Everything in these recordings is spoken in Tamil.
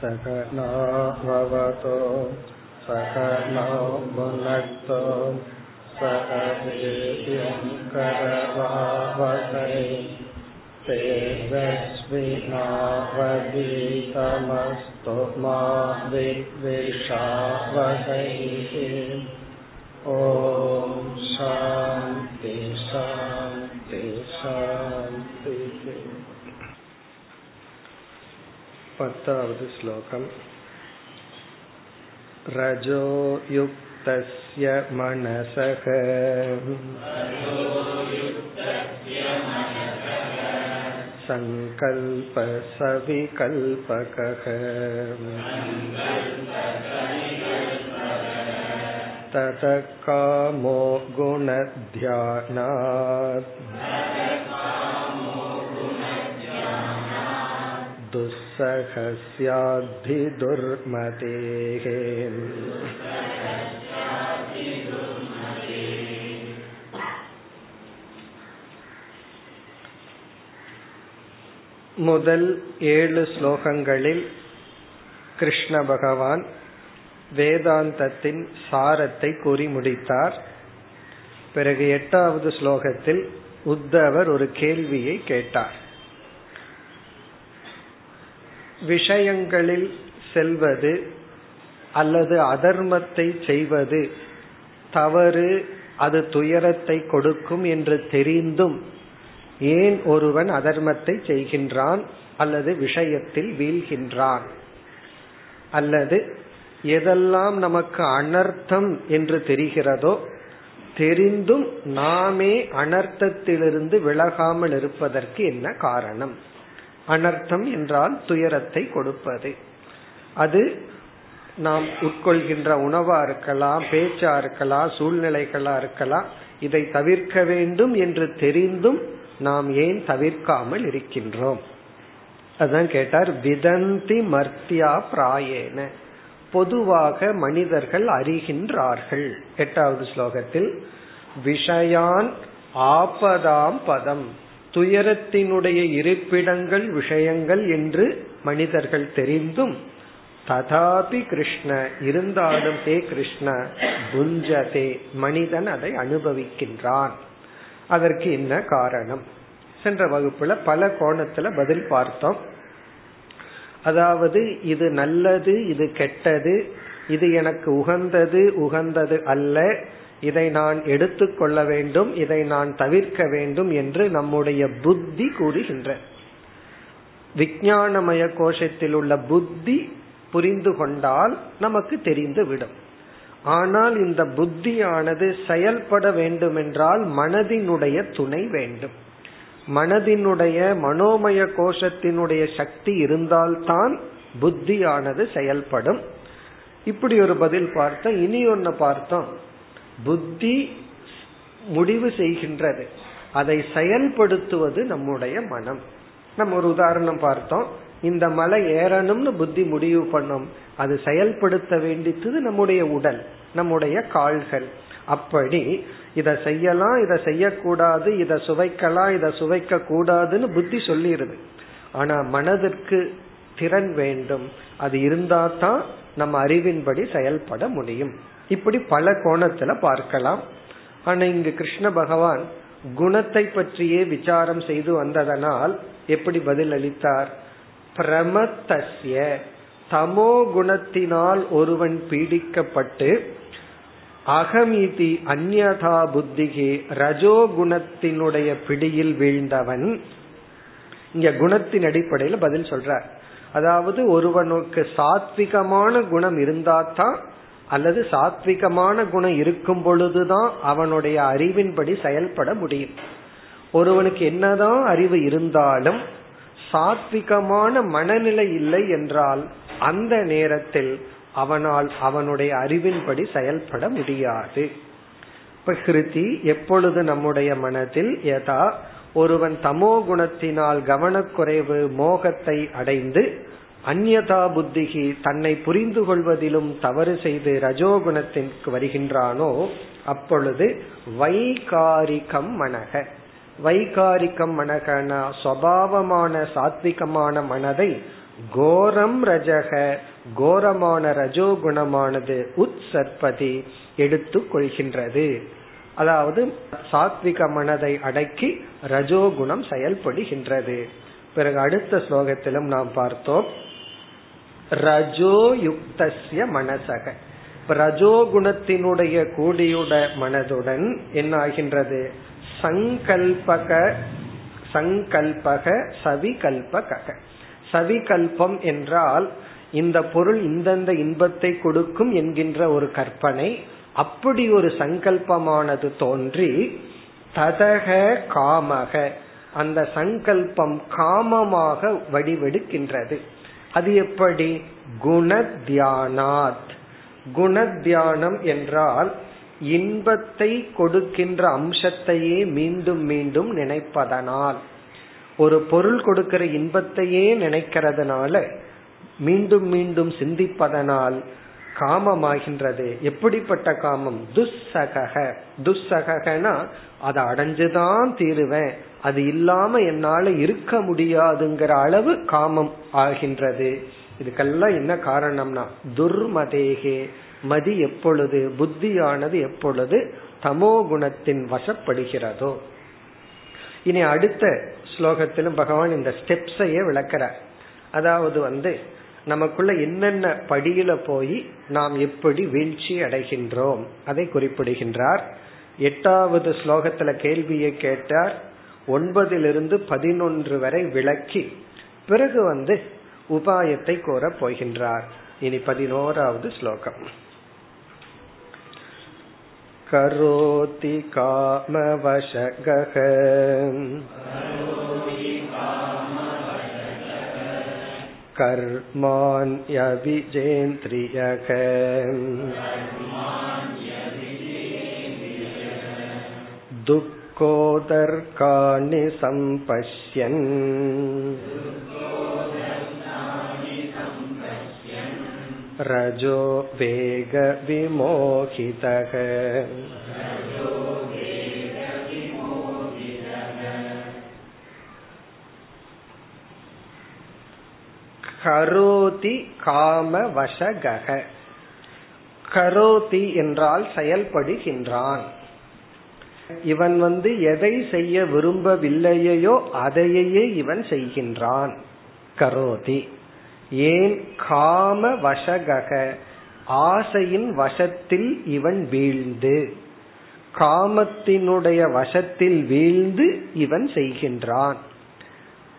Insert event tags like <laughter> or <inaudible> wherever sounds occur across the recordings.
सकनो भवतो सकनो भुनक्तो सह वीर्यं करवावहै तेजस्विनावधीतमस्तु मा विद्विषावहैः ॐ शान्ति शान्ति पतावद् श्लोकम् रजोयुक्तस्य मनसः सङ्कल्पसविकल्पकः ततः कामो गुणध्यानात् दुःसह स्याद्धिदुर्मतेः முதல் ஏழு ஸ்லோகங்களில் கிருஷ்ண பகவான் வேதாந்தத்தின் சாரத்தை கூறி முடித்தார் பிறகு எட்டாவது ஸ்லோகத்தில் உத்தவர் ஒரு கேள்வியை கேட்டார் விஷயங்களில் செல்வது அல்லது அதர்மத்தை செய்வது தவறு அது துயரத்தை கொடுக்கும் என்று தெரிந்தும் ஏன் ஒருவன் அதர்மத்தை செய்கின்றான் அல்லது விஷயத்தில் வீழ்கின்றான்? அல்லது எதெல்லாம் நமக்கு அனர்த்தம் என்று தெரிகிறதோ தெரிந்தும் நாமே அனர்த்தத்திலிருந்து விலகாமல் இருப்பதற்கு என்ன காரணம்? அனர்த்தம் என்றால் துயரத்தை கொடுப்பது. அது நாம் உட்கொள்கின்ற உணவா இருக்கலாம் பேச்சா இருக்கலாம் சூழ்நிலைகளா இருக்கலாம் இதை தவிர்க்க வேண்டும் என்று தெரிந்தும் நாம் ஏன் தவிர்க்காமல் இருக்கின்றோம்? அதான் கேட்டார் விதந்தி மர்த்தியா பிராயேன. பொதுவாக மனிதர்கள் அறிகின்றார்கள். எட்டாவது ஸ்லோகத்தில் விஷயான் ஆபதாம் பதம். துயரத்தினுடைய இருப்பிடங்கள் விஷயங்கள் என்று மனிதர்கள் தெரிந்தும் ததாபி கிருஷ்ண இருந்தாலும் ஹே கிருஷ்ண புஞ்சதே மனிதன் அதை அனுபவிக்கின்றான். அதற்கு என்ன காரணம்? சென்ற வகுப்புல பல கோணத்துல பதில் பார்த்தோம். அதாவது இது நல்லது இது கெட்டது இது எனக்கு உகந்தது உகந்தது அல்ல இதை நான் எடுத்துக்கொள்ள வேண்டும் இதை நான் தவிர்க்க வேண்டும் என்று நம்முடைய புத்தி கூறுகின்ற. விஞ்ஞானமய கோஷத்தில் உள்ள புத்தி புரிந்து கொண்டால் நமக்கு தெரிந்து விடும். ஆனால் இந்த புத்தியானது செயல்பட வேண்டுமென்றால் மனதினுடைய துணை வேண்டும். மனதினுடைய மனோமய கோஷத்தினுடைய சக்தி இருந்தால்தான் புத்தியானது செயல்படும். இப்படி ஒரு பதில் பார்த்தோம் இனி ஒன்னு பார்த்தோம். புத்தி முடிவு செய்கின்றது. அதை செயல்படுத்துவது நம்முடைய மனம். நம்ம ஒரு உதாரணம் பார்த்தோம். இந்த மலை ஏறணும்னு புத்தி முடிவு பண்ணும். அது செயல்படுத்த வேண்டியது நம்முடைய உடல் நம்முடைய கால்கள். அப்படி இதை செய்யலாம் இதை செய்யக்கூடாது இதை சுவைக்கலாம் இதை சுவைக்க கூடாதுன்னு புத்தி சொல்லிடுது ஆனா மனதிற்கு திறன் வேண்டும். அது இருந்தா தான் நம்ம அறிவின்படி செயல்பட முடியும். இப்படி பல கோணத்துல பார்க்கலாம். ஆனா இங்கு கிருஷ்ண பகவான் குணத்தை பற்றியே விசாரம் செய்து வந்ததனால் எப்படி பதில் அளித்தார்? பிரமத்தசிய தமோ குணத்தினால் ஒருவன் பீடிக்கப்பட்டு அகமிதி அந்யதா புத்திகி ரஜோ குணத்தினுடைய பிடியில் வீழ்ந்தவன். இங்க குணத்தின் அடிப்படையில் பதில் சொல்றார். அதாவது ஒருவனுக்கு சாத்விகமான குணம் இருந்தாதான் அல்லது சாத்விகமான குணம் இருக்கும் பொழுதுதான் அவனுடைய அறிவின்படி செயல்பட முடியும். ஒருவனுக்கு என்னதான் அறிவு இருந்தாலும் சாத்விகமான மனநிலை இல்லை என்றால் அந்த நேரத்தில் அவனால் அவனுடைய அறிவின்படி செயல்பட முடியாது. பிரகிருதி எப்பொழுது நம்முடைய மனதில் யதா ஒருவன் தமோ குணத்தினால் கவனக்குறைவு மோகத்தை அடைந்து அந்யதா புத்திகி தன்னை புரிந்து கொள்வதிலும் தவறு செய்து ரஜோகுணத்திற்கு வருகின்றானோ அப்பொழுது வைகாரிகம் மனக. வைகாரிகம் மனகனா சுவாவமான சாத்விகமான மனதை கோரம் ரஜக கோரமான ரஜோகுணமானது உத்சற்பதி எடுத்து கொள்கின்றது. அதாவது சாத்விக மனதை அடக்கி ரஜோகுணம் செயல்படுகின்றது. பிறகு அடுத்த ஸ்லோகத்திலும் நாம் பார்த்தோம். ரஜோயுக்தசிய மனசக. ரஜோகுணத்தினுடைய கூடியுட மனதுடன் என்ன ஆகின்றது சங்கல்பக சங்கல்பக சவிகல்பக சவிகல்பம் என்றால் இந்த பொருள் இந்தந்த இன்பத்தை கொடுக்கும் என்கின்ற ஒரு கற்பனை அப்படி ஒரு சங்கல்பமானது தோன்றி ததக காமக. அந்த சங்கல்பம் காமமாக வடிவெடுக்கின்றது. அது எப்படி? குணத்தியானாத் குணத்தியானம் என்றால் இன்பத்தை கொடுக்கின்ற அம்சத்தையே மீண்டும் மீண்டும் நினைப்பதனால். ஒரு பொருள் கொடுக்கிற இன்பத்தையே நினைக்கிறதுனால மீண்டும் மீண்டும் சிந்திப்பதனால் காமமாகின்றது. எப்படிப்பட்ட காமம்? துஸ்ஸக துஸ்ஸகனா அதை அடைஞ்சுதான் தீருவேன். அது இல்லாம என்னால இருக்க முடியாதுங்கிற அளவு காமம் ஆகின்றது. இதுக்கெல்லாம் என்ன காரணம்னா துர்மதேகே மதி எப்பொழுது புத்தியானது எப்பொழுது தமோ குணத்தின் வசப்படுகிறதோ. இனி அடுத்த ஸ்லோகத்திலும் பகவான் இந்த ஸ்டெப்ஸையே விளக்கிறார். அதாவது வந்து நமக்குள்ள என்னென்ன படியில போய் நாம் எப்படி வீழ்ச்சி அடைகின்றோம் அதை குறிப்பிடுகின்றார். எட்டாவது ஸ்லோகத்துல கேள்வியை கேட்டார் ஒன்பதிலிருந்து பதினொன்று வரை விளக்கி பிறகு வந்து உபாயத்தை கோர போகின்றார் இனி பதினோராவது ஸ்லோகம் கரோதி காமவசக कर्माण्यभिजेन्द्रियक दुःखोदर्काणि सम्पश्यन् रजो वेगविमोहितः கரோதி காம வசகக கரோதி என்றால் செயல்படுகின்றான் இவன் வந்து எதை செய்ய விரும்பவில்லையோ அதையே இவன் செய்கின்றான். கரோதி. ஏன் காம வசகக. ஆசையின் வசத்தில் இவன் வீழ்ந்து. காமத்தினுடைய வசத்தில் வீழ்ந்து இவன் செய்கின்றான்.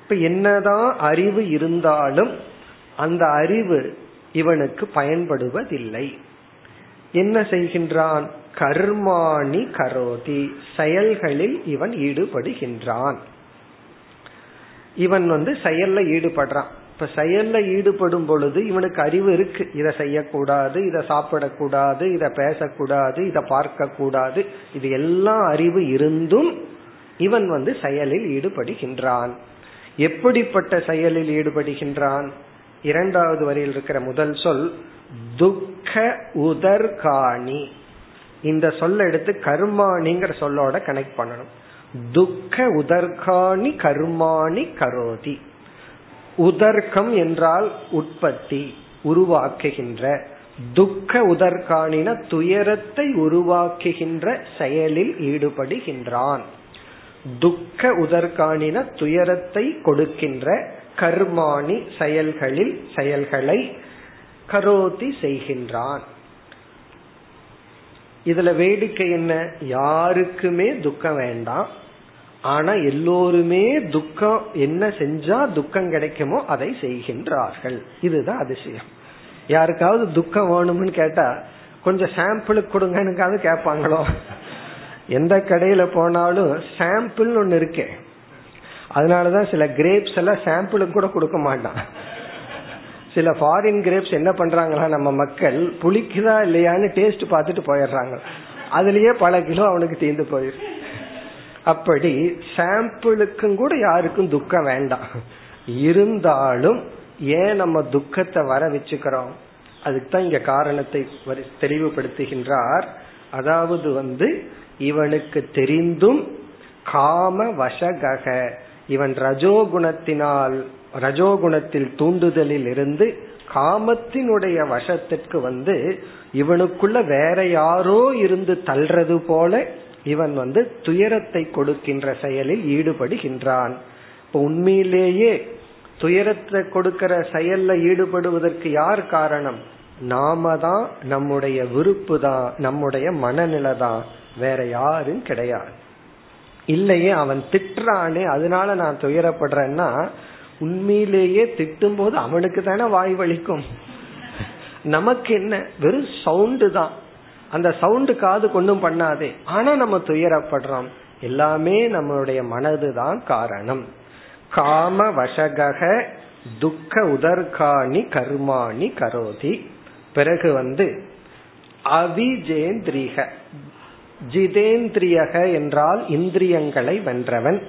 இப்ப என்னதான் அறிவு இருந்தாலும் அந்த அறிவு இவனுக்கு பயன்படுவதில்லை. என்ன செய்கின்றான்? கர்மாணி கரோதி. செயல்களில் இவன் ஈடுபடுகின்றான். இவன் வந்து செயல்ல ஈடுபடுறான். இப்ப செயல்ல ஈடுபடும் பொழுது இவனுக்கு அறிவு இருக்கு. இதை செய்யக்கூடாது இதை சாப்பிடக்கூடாது இதை பேசக்கூடாது இதை பார்க்க கூடாது இது எல்லாம் அறிவு இருந்தும் இவன் வந்து செயலில் ஈடுபடுகின்றான். எப்படிப்பட்ட செயலில் ஈடுபடுகின்றான்? இரண்டாவது வரியில் இருக்கிற முதல் சொல் துக்க உதர்காணி. இந்த சொல்ல எடுத்து கர்மாணிங்கிற சொல்லோட கனெக்ட் பண்ணணும். துக்க உதர்காணி கர்மாணி கரோதி. உதர்க்கம் என்றால் உற்பத்தி உருவாக்குகின்ற. துக்க உதர்காணின துயரத்தை உருவாக்குகின்ற செயலில் ஈடுபடுகின்றான். துக்க உதர்காணின துயரத்தை கொடுக்கின்ற கர்மாணி செயல்களில் செயல்களை கரோதி செய்கின்றான். இதுல வேடிக்கை என்ன? யாருக்குமே துக்கம் வேண்டாம். ஆனா எல்லோருமே துக்கம் என்ன செஞ்சா துக்கம் கிடைக்குமோ அதை செய்கின்றார்கள். இதுதான் அதிசயம். யாருக்காவது துக்கம் வேணும்னு கேட்டா கொஞ்சம் சாம்பிளுக்கு கொடுங்கன்னு கேட்பாங்களோ? எந்த கடையில போனாலும் சாம்பிள்னு ஒன்னு இருக்கேன் அதனாலதான் சில கிரேப்ஸ் எல்லாம் சாம்பிளுக்கு கூட கொடுக்க மாட்டான். சில ஃபாரின் கிரேப்ஸ் என்ன பண்றாங்களா நம்ம மக்கள் புளிக்குதா இல்லையான்னு டேஸ்ட் பார்த்துட்டு போயிடுறாங்க. அதுலயே பல கிலோ அவனுக்கு தீர்ந்து போயிரு அப்படி சாம்பிளுக்கும் கூட யாருக்கும் துக்கம் வேண்டாம். இருந்தாலும் ஏன் நம்ம துக்கத்தை வர வச்சுக்கிறோம்? அதுக்கு தான் இங்க காரணத்தை தெளிவுபடுத்துகின்றார். அதாவது வந்து இவனுக்கு தெரிந்தும் காம வசகக. இவன் ரஜோகுணத்தினால் ரஜோகுணத்தில் தூண்டுதலில் இருந்து காமத்தினுடைய வசத்திற்கு வந்து இவனுக்குள்ள வேற யாரோ இருந்து தள்ளுறது போல இவன் வந்து துயரத்தை கொடுக்கின்ற செயலில் ஈடுபடுகின்றான். இப்ப உண்மையிலேயே துயரத்தை கொடுக்கிற செயல்ல ஈடுபடுவதற்கு யார் காரணம்? நாம தான் நம்முடைய விருப்பு தான் நம்முடைய மனநிலை தான். வேற யாரும் கிடையாது. இல்லையே அவன் திட்டுறானே அதனால நான் துயரப்படுறேன்னா உண்மையிலேயே திட்டும் போது அவனுக்கு தானே வாய் வலிக்கும். நமக்கு என்ன? வெறும் சவுண்டு தான். அந்த சவுண்டு காது கொண்டும் பண்ணாதே. ஆனா நம்ம துயரப்படுறோம். எல்லாமே நம்மளுடைய மனது தான் காரணம். காம வசக துக்க உதர்காணி கர்மாணி கரோதி. பிறகு வந்து அவிஜேந்திரிக. ஜிதேந்திரியக என்றால் இந்திரியங்களை வென்றவன்.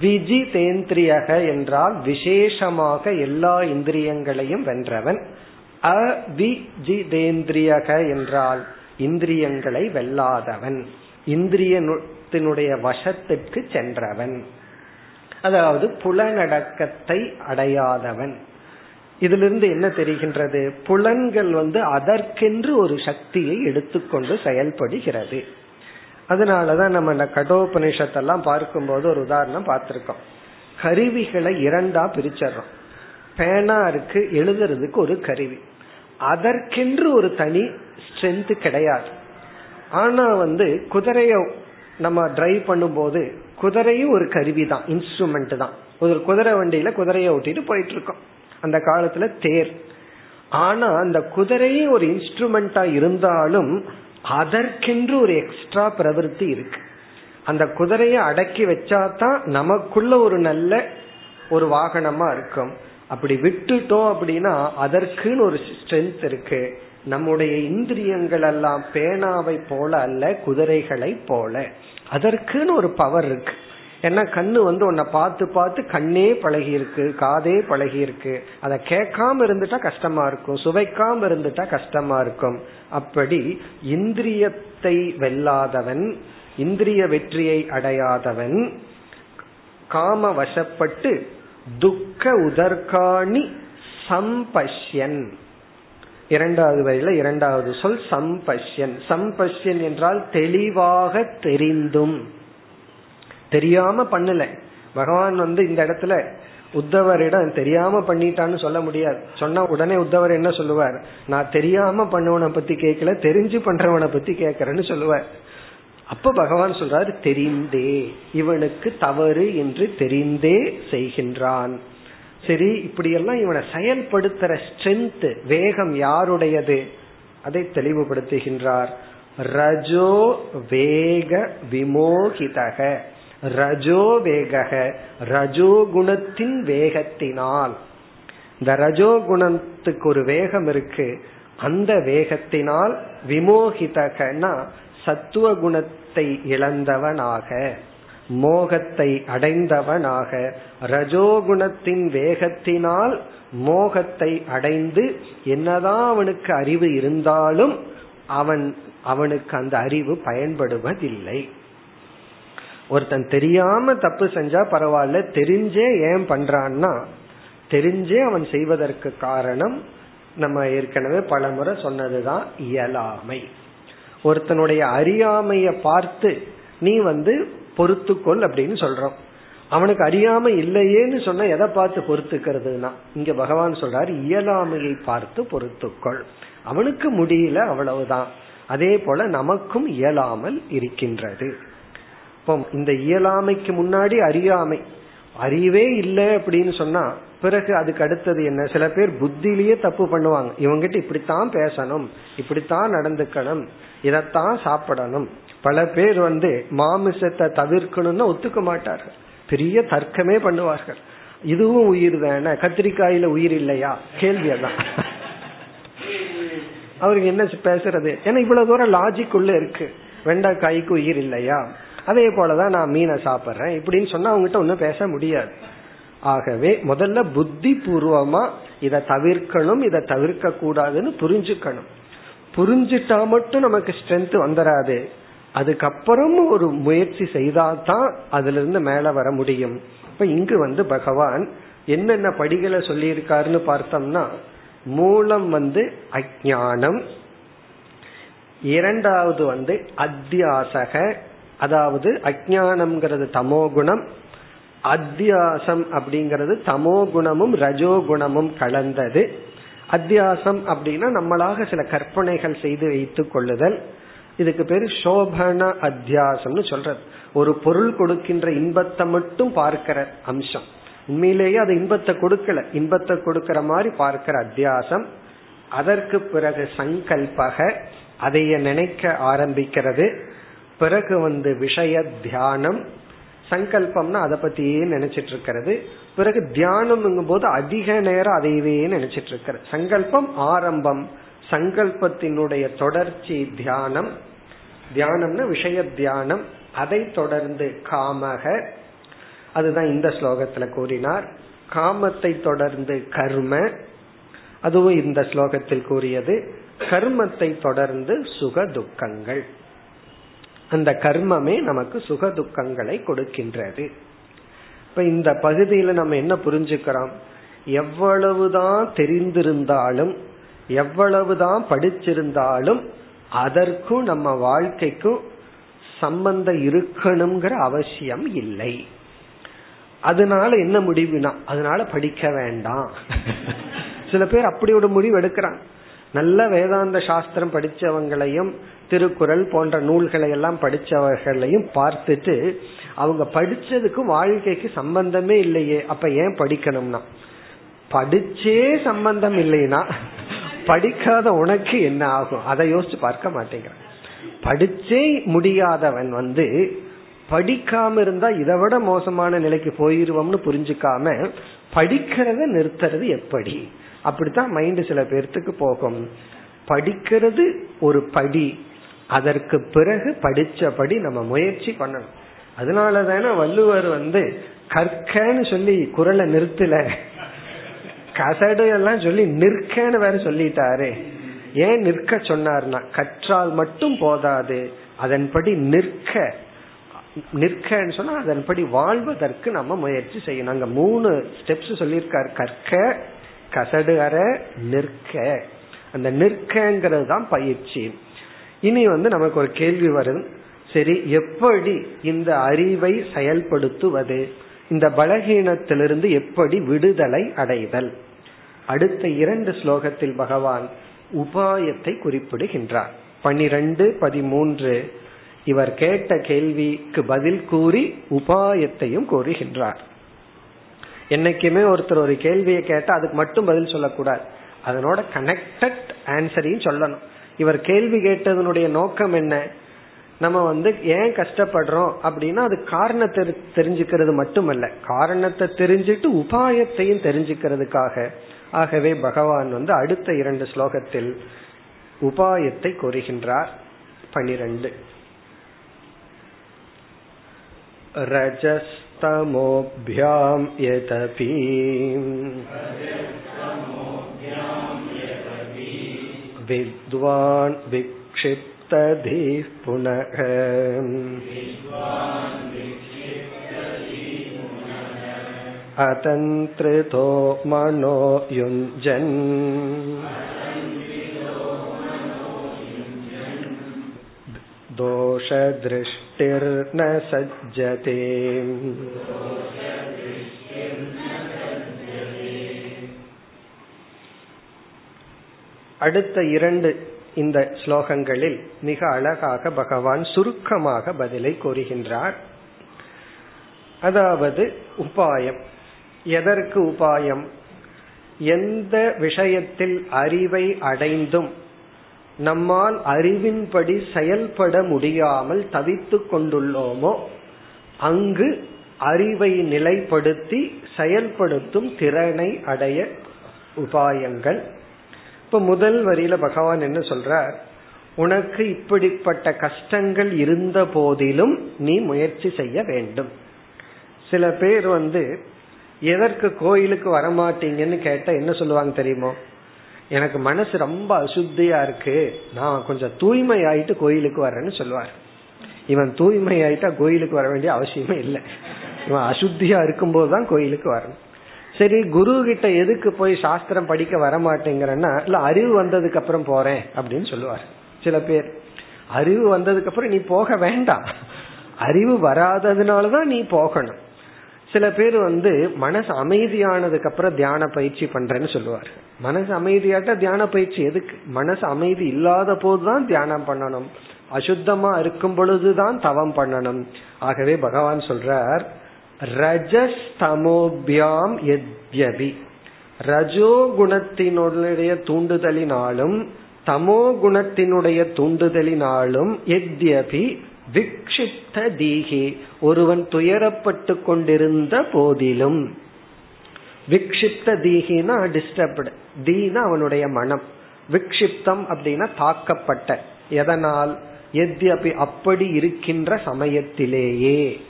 விஜிதேந்திரியக என்றால் விசேஷமாக எல்லா இந்திரியங்களையும் வென்றவன். அவிஜிதேந்திரியக என்றால் இந்திரியங்களை வெல்லாதவன். இந்திரியத்தினுடைய வசத்திற்கு சென்றவன். அதாவது புலனடக்கத்தை அடையாதவன். இதிலிருந்து என்ன தெரிகின்றது? புலன்கள் வந்து அதற்கென்று ஒரு சக்தியை எடுத்துக்கொண்டு செயல்படுகிறது. அதனாலதான் நம்ம இந்த கடோபனிஷத்தெல்லாம் பார்க்கும்போது ஒரு உதாரணம் பார்த்திருக்கோம். கருவிகளை இரண்டா பிரிச்சர்றோம். பேனா இருக்கு எழுதுறதுக்கு ஒரு கருவி. அதற்கென்று ஒரு தனி ஸ்ட்ரென்த் கிடையாது. ஆனா வந்து குதிரைய நம்ம டிரைவ் பண்ணும்போது குதிரையும் ஒரு கருவி தான் இன்ஸ்ட்ருமெண்ட் தான். ஒரு குதிரை வண்டியில குதிரைய ஓட்டிட்டு போயிட்டு இருக்கோம் அந்த காலத்துல தேர். ஆனா அந்த குதிரையும் ஒரு இன்ஸ்ட்ருமெண்டா இருந்தாலும் அதற்கென்று ஒரு எக்ஸ்ட்ரா பிரவருத்தி இருக்கு. அந்த குதிரையை அடக்கி வச்சாதான் நமக்குள்ள ஒரு நல்ல ஒரு வாகனமா இருக்கும். அப்படி விட்டுட்டோம் அப்படின்னா அதற்குன்னு ஒரு ஸ்ட்ரென்த் இருக்கு. நம்முடைய இந்திரியங்கள் எல்லாம் பேனாவை போல அல்ல குதிரைகளை போல. அதற்குன்னு ஒரு பவர் இருக்கு. ஏன்னா கண்ணு வந்து உன்னை பார்த்து பார்த்து கண்ணே பழகி இருக்கு காதே பழகி இருக்கு அதை கேட்காம இருந்துட்டா கஷ்டமா இருக்கும் சுவைக்காம இருந்துட்டா கஷ்டமா இருக்கும். அப்படி இந்திரியத்தை வெல்லாதவன் இந்திரிய வெற்றியை அடையாதவன் காம வசப்பட்டு துக்க உதர்காணி சம்பஷ்யன். இரண்டாவது வரையில இரண்டாவது சொல் சம்பஷ்யன். சம்பஷ்யன் என்றால் தெளிவாக தெரிந்தும். தெரியாம பண்ணல. பகவான் வந்து இந்த இடத்துல உத்தவரிடம் தெரியாம பண்ணிட்டான்னு சொல்ல முடியாது. சொன்னா உடனே உத்தவர் என்ன சொல்லுவார்? நான் தெரியாம பண்ணவனை பத்தி கேட்கல தெரிஞ்சு பண்றவனை பத்தி கேட்கறேன்னு சொல்லுவார். அப்ப பகவான் சொல்றாரு தெரிந்தே இவனுக்கு தவறு என்று தெரிந்தே செய்கின்றான். சரி இப்படியெல்லாம் இவனை செயல்படுத்துற ஸ்ட்ரென்த் வேகம் யாருடையது? அதை தெளிவுபடுத்துகின்றார். ரஜோ வேக விமோகிதக. ரஜோ வேக ரஜோகுணத்தின் வேகத்தினால். இந்த ரஜோகுணத்துக்கு ஒரு வேகம் இருக்கு. அந்த வேகத்தினால் விமோகிதகனா சத்துவ குணத்தை இழந்தவனாக மோகத்தை அடைந்தவனாக ரஜோகுணத்தின் வேகத்தினால் மோகத்தை அடைந்து என்னதான் அவனுக்கு அறிவு இருந்தாலும் அவன் அவனுக்கு அந்த அறிவு பயன்படுவதில்லை. ஒருத்தன் தெரியாம தப்பு செஞ்சா பரவாயில்ல தெரிஞ்சே ஏன் பண்றான்னா தெரிஞ்சே அவன் செய்வதற்கு காரணம் நம்ம ஏற்கனவே பல முறை சொன்னதுதான் இயலாமை. ஒருத்தனுடைய அறியாமைய பார்த்து நீ வந்து பொறுத்துக்கொள் அப்படின்னு சொல்றோம். அவனுக்கு அறியாம இல்லையேன்னு சொன்னா எதை பார்த்து பொறுத்துக்கிறதுனா இங்க பகவான் சொல்றாரு இயலாமையை பார்த்து பொறுத்துக்கொள். அவனுக்கு முடியல அவ்வளவுதான். அதே போல நமக்கும் இயலாமல் இருக்கின்றது. இப்போ இந்த இயலாமைக்கு முன்னாடி அறியாமை. அறிவே இல்லை அப்படின்னு சொன்னா பிறகு அதுக்கு அடுத்தது என்ன? சில பேர் புத்திலேயே தப்பு பண்ணுவாங்க. இவங்கிட்ட இப்படித்தான் பேசணும் இப்படித்தான் நடந்துக்கணும் இதைத்தான் சாப்பிடணும். பல பேர் வந்து மாமிசத்தை தவிர்க்கணும்னு ஒத்துக்க மாட்டார்கள். பெரிய தர்க்கமே பண்ணுவார்கள். இதுவும் உயிர் தானே? கத்திரிக்காயில உயிர் இல்லையா? கேள்வியதான் அவருக்கு என்ன பேசுறது? ஏன்னா இவ்வளவு தூரம் லாஜிக் உள்ள இருக்கு. வெண்டைக்காய்க்கு உயிர் இல்லையா? அதே போலதான் நான் மீனை சாப்பிட்றேன். இப்படின்னு சொன்னா அவங்ககிட்ட ஒன்னும் பேச முடியாது. ஆகவே முதல்ல புத்தி பூர்வமா இதை தவிர்க்கணும் இதை தவிர்க்க கூடாதுன்னு புரிஞ்சுக்கணும். புரிஞ்சுட்டா மட்டும் நமக்கு ஸ்ட்ரென்த் வந்துடாது அதுக்கப்புறம் ஒரு முயற்சி செய்தால்தான் அதுல இருந்து மேல வர முடியும். இப்ப இங்கு வந்து பகவான் என்னென்ன படிகளை சொல்லியிருக்காருன்னு பார்த்தோம்னா மூலம் வந்து அஜானம் இரண்டாவது வந்து அத்தியாசக அதாவது அஜானம்ங்கிறது தமோகுணம் அத்தியாசம் அப்படிங்கிறது தமோ தமோகுணமும் ரஜோகுணமும் கலந்தது. அத்தியாசம் அப்படின்னா நம்மளாக சில கற்பனைகள் செய்து வைத்துக் கொள்ளுதல். இதுக்கு பேரு சோபன அத்தியாசம்னு சொல்றது. ஒரு பொருள் கொடுக்கின்ற இன்பத்தை மட்டும் பார்க்கிற அம்சம். உண்மையிலேயே அது இன்பத்தை கொடுக்கல. இன்பத்தை கொடுக்கிற மாதிரி பார்க்கிற அத்தியாசம். அதற்கு பிறகு சங்கல்பக அதைய நினைக்க ஆரம்பிக்கிறது. பிறகு வந்து விஷய தியானம் சங்கல்பம்னா அதை பத்தியே நினைச்சிட்டு இருக்கிறது பிறகு தியானம்ங்கும் போது அதிக நேரம் அதையவே நினைச்சிட்டு இருக்கிறது சங்கல்பம் ஆரம்பம் சங்கல்பத்தினுடைய தொடர்ச்சி தியானம். தியானம்னா விஷய தியானம். அதை தொடர்ந்து காமக. அதுதான் இந்த ஸ்லோகத்துல கூறினார். காமத்தை தொடர்ந்து கர்ம. அதுவும் இந்த ஸ்லோகத்தில் கூறியது. கர்மத்தை தொடர்ந்து சுக துக்கங்கள் அந்த கர்மமே நமக்கு சுக துக்கங்களை கொடுக்கின்றது. இப்ப இந்த பகுதியில நம்ம என்ன புரிஞ்சுக்கிறோம்? எவ்வளவுதான் தெரிந்திருந்தாலும் எவ்வளவுதான் படிச்சிருந்தாலும் அதற்கும் நம்ம வாழ்க்கைக்கும் சம்பந்தம் இருக்கணுங்கிற அவசியம் இல்லை. அதனால என்ன முடிவுனா அதனால படிக்க வேண்டாம். சில பேர் அப்படி ஒரு முடிவு எடுக்கிறான் நல்ல வேதாந்த சாஸ்திரம் படிச்சவங்களையும் திருக்குறள் போன்ற நூல்களை எல்லாம் படிச்சவர்களையும் பார்த்துட்டு அவங்க படிச்சதுக்கும் வாழ்க்கைக்கு சம்பந்தமே இல்லையே அப்ப ஏன் படிக்கணும்னா? படிச்சே சம்பந்தம் இல்லைன்னா படிக்காத உனக்கு என்ன ஆகும்? அதை யோசிச்சு பார்க்க மாட்டேங்கிறான். படிச்சே முடியாதவன் வந்து படிக்காம இருந்தா இதை விட மோசமான நிலைக்கு போயிருவோம்னு புரிஞ்சுக்காம படிக்கிறத நிறுத்துறது எப்படி? அப்படித்தான் மைண்ட் சில பேர்த்துக்கு போகும். படிக்கிறது ஒரு படி. அதற்கு பிறகு படிச்சபடி நம்ம முயற்சி பண்ணணும். அதனால தானே வள்ளுவர் வந்து கற்கன்னு சொல்லி குரலை நிறுத்தல. கசடு எல்லாம் சொல்லி நிற்கன்னு வேற சொல்லிட்டாரு. ஏன் நிற்க சொன்னார்னா கற்றால் மட்டும் போதாது அதன்படி நிற்க. நிற்கன்னு சொன்னா அதன்படி வாழ்வதற்கு நம்ம முயற்சி செய்யணும். அங்க மூணு ஸ்டெப்ஸ் சொல்லியிருக்காரு. கற்க கசடு அற நிற்க. அந்த நிற்கங்கிறது தான் பயிற்சி. இனி வந்து நமக்கு ஒரு கேள்வி வரும். சரி எப்படி இந்த அறிவை செயல்படுத்துவது? இந்த பலகீனத்திலிருந்து எப்படி விடுதலை அடைதல்? அடுத்த இரண்டு ஸ்லோகத்தில் பகவான் உபாயத்தை குறிப்பிடுகின்றார். பனிரெண்டு பதிமூன்று. இவர் கேட்ட கேள்விக்கு பதில் கூறி உபாயத்தையும் கூறுகின்றார். என்னைக்குமே ஒருத்தர் ஒரு கேள்வியை கேட்டா அதுக்கு மட்டும் பதில் சொல்லக்கூடாது. அதனோட கனெக்டட் ஆன்சரையும் சொல்லணும். இவர் கேள்வி கேட்டதனுடைய நோக்கம் என்ன? நம்ம வந்து ஏன் கஷ்டப்படுறோம் அப்படின்னா அது காரணத்தை தெரிஞ்சுக்கிறது மட்டுமல்ல. காரணத்தை தெரிஞ்சுட்டு உபாயத்தையும் தெரிஞ்சுக்கிறதுக்காக. ஆகவே பகவான் வந்து அடுத்த இரண்டு ஸ்லோகத்தில் உபாயத்தை கூறுகின்றார். பனிரெண்டு. रजस्तमोभ्यां यदपि विद्वान् विक्षिप्तधिः पुनः। अतन्त्रितो मनो युञ्जन्। துஷ்டிர்ன சஜ்ஜதே. அடுத்த இரண்டு இந்த ஸ்லோகங்களில் மிக அழகாக பகவான் சுருக்கமாக பதிலை கூறுகின்றார். அதாவது உபாயம். எதற்கு உபாயம்? எந்த விஷயத்தில் அறிவை அடைந்தும் நம்மால் அறிவின்படி செயல்பட முடியாமல் தவித்துக் கொண்டுள்ளோமோ அங்கு அறிவை நிலைப்படுத்தி செயல்படுத்தும் திறனை அடைய உபாயங்கள். இப்ப முதல் வரியில பகவான் என்ன சொல்றார்? உனக்கு இப்படிப்பட்ட கஷ்டங்கள் இருந்த போதிலும் நீ முயற்சி செய்ய வேண்டும். சில பேர் வந்து எதற்கு கோயிலுக்கு வரமாட்டீங்கன்னு கேட்டா என்ன சொல்லுவாங்க தெரியுமோ? எனக்கு மனசு ரொம்ப அசுத்தியா இருக்கு நான் கொஞ்சம் தூய்மை ஆயிட்டு கோயிலுக்கு வரேன்னு சொல்லுவார். இவன் தூய்மை ஆயிட்டா கோயிலுக்கு வர வேண்டிய அவசியமே இல்லை. இவன் அசுத்தியா இருக்கும்போது தான் கோயிலுக்கு வரணும். சரி குரு கிட்ட எதுக்கு போய் சாஸ்திரம் படிக்க வர மாட்டேங்கிறன்னா இல்ல அறிவு வந்ததுக்கு அப்புறம் போறேன் அப்படின்னு சொல்லுவார். சில பேர் அறிவு வந்ததுக்கு அப்புறம் நீ போக வேண்டாம். அறிவு வராததுனாலதான் நீ போகணும். சில பேர் வந்து மனசு அமைதியானதுக்கு அப்புறம் தியான பயிற்சி பண்றேன்னு சொல்லுவார். மனசு அமைதியாட்ட தியான பயிற்சி எதுக்கு? மனசு அமைதி இல்லாத போதுதான் தியானம் பண்ணணும். அசுத்தமா இருக்கும் பொழுதுதான் தவம் பண்ணணும். ஆகவே பகவான் சொல்றார் ரஜஸ்தமோபியாம் எத்யபி ரஜோ குணத்தினுடைய தூண்டுதலினாலும் தமோ குணத்தினுடைய தூண்டுதலினாலும் எத்யபி விக்ஷிப்த தீகி ஒருவன் துயரப்பட்டு கொண்டிருந்த போதிலும் விக்ஷிப்த தீகினா டிஸ்டர்ப்டு தீனா அவனுடைய மனம். விக்ஷிப்தம் அப்படின்னா தாக்கப்பட்ட. எதனால்? எத்யபி அப்படி இருக்கின்ற சமயத்திலேயே.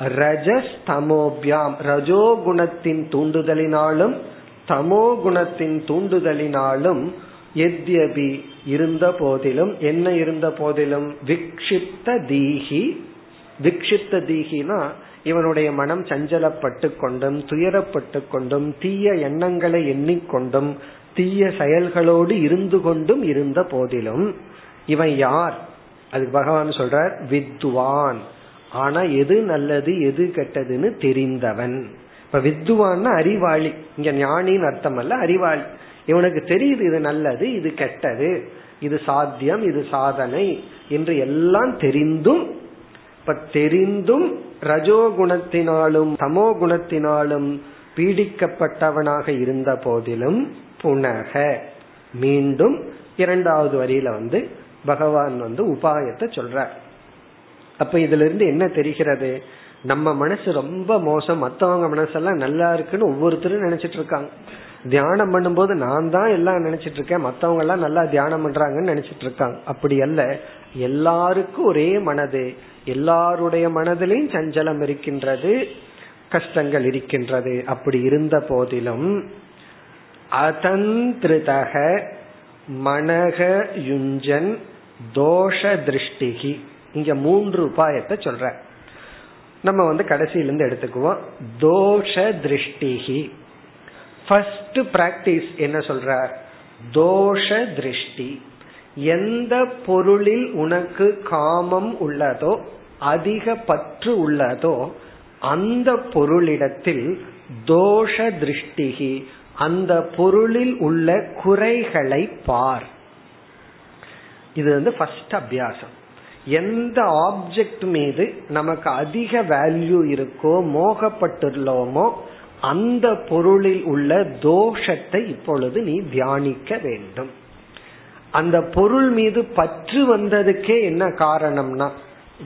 ரஜஸ் தமோபியாம் ரஜோ குணத்தின் தூண்டுதலினாலும் தமோ குணத்தின் தூண்டுதலினாலும் எத்யபி இருந்த போதிலும் என்ன இருந்த போதிலும்? விக்ஷிப்த தீகி விக்ஷிப்த தீகினா இவனுடைய மனம் சஞ்சலப்பட்டு கொண்டும் துயரப்பட்டு கொண்டும் தீய எண்ணங்களை எண்ணிக்கொண்டும் தீய செயல்களோடு இருந்து கொண்டும் இருந்த போதிலும் இவன் யார்? அதுக்கு பகவான் சொல்றார் வித்வான். ஆனா எது நல்லது எது கெட்டதுன்னு தெரிந்தவன். இப்ப வித்வான்னா அறிவாளி. இங்க ஞானின்னு அர்த்தம் அல்ல அறிவாளி. இவனுக்கு தெரியுது இது நல்லது இது கெட்டது இது சாத்தியம் இது சாதனை என்று எல்லாம் தெரிந்தும் இப்ப தெரிந்தும் ரஜோ குணத்தினாலும் தமோ குணத்தினாலும் பீடிக்கப்பட்டவனாக இருந்த போதிலும் புனக. மீண்டும் இரண்டாவது வரியில வந்து பகவான் வந்து உபாயத்தை சொல்றார். அப்ப இதுல இருந்து என்ன தெரிகிறது? நம்ம மனசு ரொம்ப மோசம். மத்தவங்க மனசெல்லாம் நல்லா இருக்குன்னு ஒவ்வொருத்தரும் நினைச்சிட்டு இருக்காங்க. தியானம் பண்ணும்போது நான் தான் எல்லாம் நினைச்சிட்டு இருக்கேன். மத்தவங்க எல்லாம் நல்லா தியானம் பண்றாங்கன்னு நினைச்சிட்டு இருக்காங்க. அப்படி அல்ல. எல்லாருக்கும் ஒரே மனது. எல்லாருடைய மனதிலையும் சஞ்சலம் இருக்கின்றது. கஷ்டங்கள் இருக்கின்றது. அப்படி இருந்த போதிலும் அதந்திருதக மனக யுஞ்சன் தோஷ திருஷ்டிகி இங்க மூன்று உபாயத்தை சொல்ற நம்ம வந்து கடைசியிலிருந்து எடுத்துக்குவோம். தோஷ திருஷ்டிகி ஃபர்ஸ்ட் பிராக்டிஸ் என்ன சொல்றார் தோஷ திருஷ்டி. எந்த பொருளில் உனக்கு காமம் உள்ளதோ அதிக பற்று உள்ளதோ அந்த பொருளிடத்தில் தோஷ திருஷ்டிகி அந்த பொருளில் உள்ள குறைகளை பார். இது வந்து ஃபர்ஸ்ட் அபியாசம். எந்த ஆப்ஜெக்ட் மீது நமக்கு அதிக வேல்யூ இருக்கோ மோகப்பட்டுள்ளோமோ அந்த பொருளில் உள்ள தோஷத்தை இப்பொழுது நீ தியானிக்க வேண்டும். அந்த பொருள் மீது பற்று வந்ததுக்கே என்ன காரணம்னா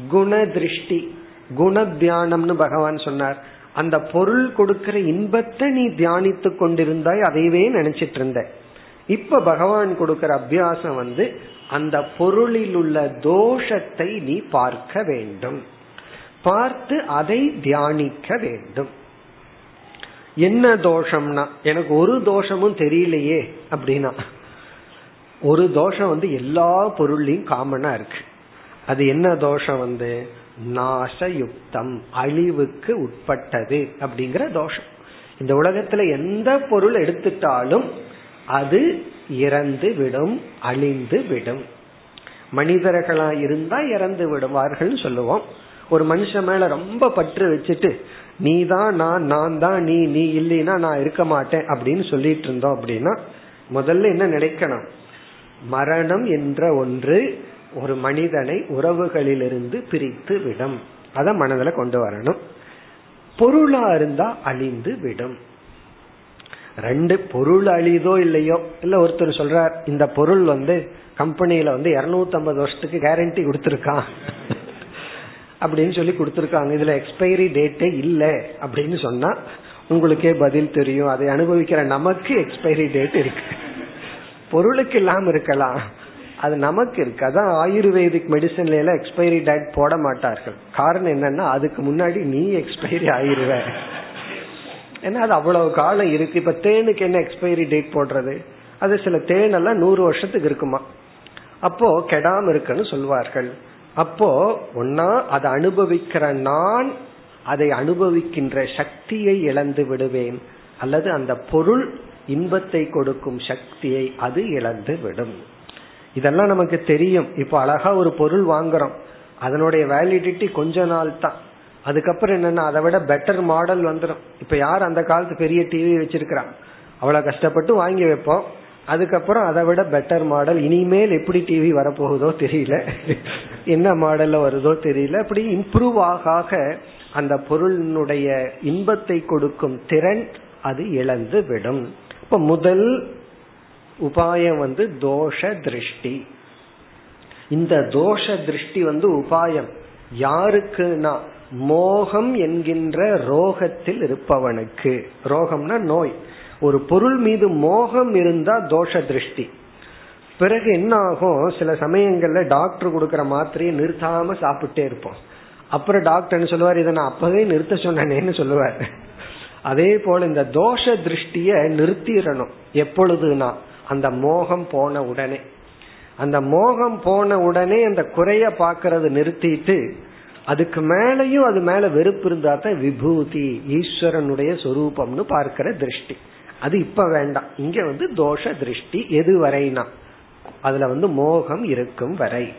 குண திருஷ்டி குண தியானம்னு பகவான் சொன்னார். அந்த பொருள் கொடுக்கிற இன்பத்தை நீ தியானித்து கொண்டிருந்தாய் அதையவே நினைச்சிட்டு இருந்த. இப்ப பகவான் கொடுக்கிற அபியாசம் வந்து அந்த பொருளில் உள்ள தோஷத்தை நீ பார்க்க வேண்டும். பார்த்து அதை தியானிக்க வேண்டும். என்ன தோஷம்னா எனக்கு ஒரு தோஷமும் தெரியலையே அப்படின்னா ஒரு தோஷம் வந்து எல்லா பொருள்லையும் காமனா இருக்கு. அது என்ன தோஷம் வந்து? நாசயுக்தம் அழிவுக்கு உட்பட்டது அப்படிங்கிற தோஷம். இந்த உலகத்துல எந்த பொருள் எடுத்துட்டாலும் அது இறந்து விடும் அழிந்து விடும். மனிதர்களா இருந்தா இறந்து விடுவார்கள் சொல்லுவோம். ஒரு மனுஷன் மேல ரொம்ப பற்று வச்சுட்டு நீ தான் நான் நான் தான் நீ நீ இல்லைன்னா நான் இருக்க மாட்டேன் அப்படின்னு சொல்லிட்டு இருந்தோம் அப்படின்னா முதல்ல என்ன நினைக்கணும்? மரணம் என்ற ஒன்று ஒரு மனிதனை உறவுகளிலிருந்து பிரித்து விடும். அத மனதில கொண்டு வரணும். பொருளா இருந்தா அழிந்து விடும். ரெண்டு பொருள் அழிதோ இல்லையோ? இல்ல ஒருத்தர் சொல்றார் இந்த பொருள் வந்து கம்பெனியில வந்து இருநூத்தி ஐம்பது வருஷத்துக்கு கேரண்டி கொடுத்துருக்கான். அப்படின்னு சொல்லி கொடுத்துருக்காங்க. இதுல எக்ஸ்பைரி டேட்டே இல்லை அப்படின்னு சொன்னா உங்களுக்கே பதில் தெரியும். அதை அனுபவிக்கிற நமக்கு எக்ஸ்பைரி டேட் இருக்கு. பொருளுக்கு இல்லாம இருக்கலாம். அது நமக்கு இருக்கு. அதான் ஆயுர்வேதிக் மெடிசன்ல எல்லாம் எக்ஸ்பைரி டேட் போட மாட்டார்கள். காரணம் என்னன்னா அதுக்கு முன்னாடி நீ எக்ஸ்பைரி ஆயிருவ. ஏன்னா அது அவ்வளவு காலம் இருக்கு. இப்ப தேனுக்கு என்ன எக்ஸ்பைரி டேட் போடுறது? அது சில தேன் எல்லாம் நூறு வருஷத்துக்கு இருக்குமா? அப்போ கெடாம இருக்குன்னு சொல்வார்கள். அப்போ ஒன்னா அதை அனுபவிக்கிற நான் அதை அனுபவிக்கின்ற சக்தியை இழந்து விடுவேன். அல்லது அந்த பொருள் இன்பத்தை கொடுக்கும் சக்தியை அது இழந்து விடும். இதெல்லாம் நமக்கு தெரியும். இப்போ அழகா ஒரு பொருள் வாங்குறோம். அதனுடைய வேலிடிட்டி கொஞ்ச நாள் தான் அதுக்கப்புறம் என்னன்னா அதை விட பெட்டர் மாடல் வந்துடும் இப்ப யார் அந்த காலத்து பெரிய டிவி வச்சிருக்கிறான் அவ்வளவு கஷ்டப்பட்டு வாங்கி வைப்போம். அதுக்கப்புறம் அதை விட பெட்டர் மாடல் இனிமேல் எப்படி டிவி வரப்போகுதோ தெரியல. என்ன மாடல்ல வருதோ தெரியல. அப்படி இம்ப்ரூவ் ஆக அந்த பொருளினுடைய இன்பத்தை கொடுக்கும் திறன் அது இழந்து விடும். இப்ப முதல் உபாயம் வந்து தோஷ திருஷ்டி. இந்த தோஷ திருஷ்டி வந்து உபாயம். யாருக்குன்னா மோகம் என்கின்ற ரோகத்தில் இருப்பவனுக்கு. ரோகம்னா நோய். ஒரு பொருள் மீது மோகம் இருந்தா தோஷ திருஷ்டி பிறகு என்ன ஆகும் சில சமயங்கள்ல டாக்டர் கொடுக்கற மாத்திரையை நிறுத்தாம சாப்பிட்டே இருப்போம். அப்புறம் டாக்டர் சொல்லுவார்? இதை நான் அப்பவே நிறுத்த சொன்னேன்னு சொல்லுவார். அதே போல இந்த தோஷ திருஷ்டிய நிறுத்திடணும். எப்பொழுதுனா அந்த மோகம் போன உடனே. அந்த மோகம் போன உடனே அந்த குறைய பாக்குறது நிறுத்திட்டு அதுக்கு மேலையும் அது மேல வெறுப்பு இருந்தா தான் விபூதி ஈஸ்வரனுடைய சொரூபம்னு பார்க்கிற திருஷ்டி. அது இப்ப வேண்டாம். இங்க வந்து தோஷ திருஷ்டி எது வரைனா அதுல வந்து மோகம் இருக்கும் வரை.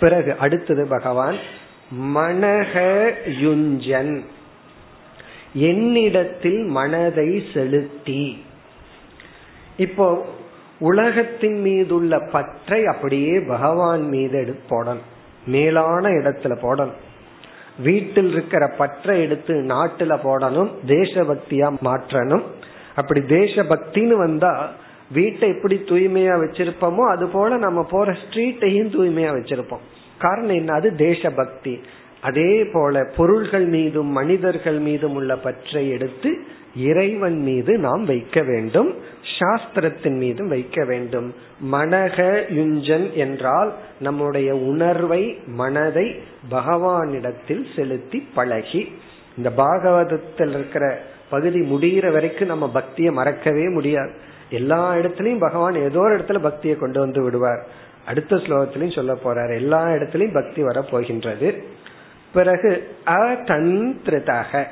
பிறகு அடுத்தது பகவான் மனக யுஞ்சன். என்னிடத்தில் மனதை செலுத்தி. இப்போ உலகத்தின் மீதுள்ள பற்றை அப்படியே பகவான் மீது எடுத்து போடணும். மேலான இடத்துல போடணும். வீட்டில் இருக்கிற பற்றை எடுத்து நாட்டுல போடணும். தேசபக்தியா மாற்றணும். அப்படி தேசபக்தின்னு வந்தா வீட்டை எப்படி தூய்மையா வச்சிருப்போமோ அது போல நம்ம போற ஸ்ட்ரீட்டையும் தூய்மையா வச்சிருப்போம். காரணம் என்ன? அது தேசபக்தி. அதே போல பொருள்கள் மீதும் மனிதர்கள் மீதும் உள்ள பற்றை எடுத்து இறைவன் மீது நாம் வைக்க வேண்டும் சாஸ்திரத்தின் மீதும் வைக்க வேண்டும். மனக யுஞ்சன் என்றால் நம்முடைய உணர்வை மனதை பகவானிடத்தில் செலுத்தி பழகி. இந்த பாகவதத்தில் இருக்கிற பகுதி முடிகிற வரைக்கும் நம்ம பக்தியை மறக்கவே முடியாது. எல்லா இடத்துலயும் பகவான் ஏதோ ஒரு இடத்துல பக்தியை கொண்டு வந்து விடுவார். அடுத்த ஸ்லோகத்திலையும் சொல்ல போறார். எல்லா இடத்துலயும் பக்தி வர போகின்றது பிறகு அதந்திருதக.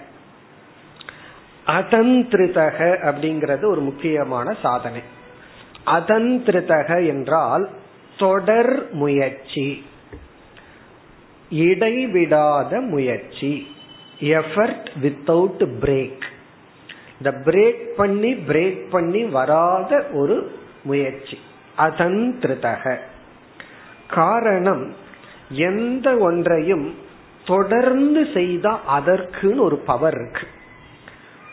அதந்திருதக அப்படிங்கிறது ஒரு முக்கியமான சாதனை. அதந்திருதக என்றால் தொடர் முயற்சி. இடைவிடாத முயற்சி. எஃபர்ட் வித்தவுட் பிரேக் இந்த பிரேக் பண்ணி பிரேக் பண்ணி வராத ஒரு முயற்சி. அதந்திருதக காரணம் எந்த ஒன்றையும் தொடர்ந்து செய்தா அதற்குன்னு ஒரு பவர் இருக்கு.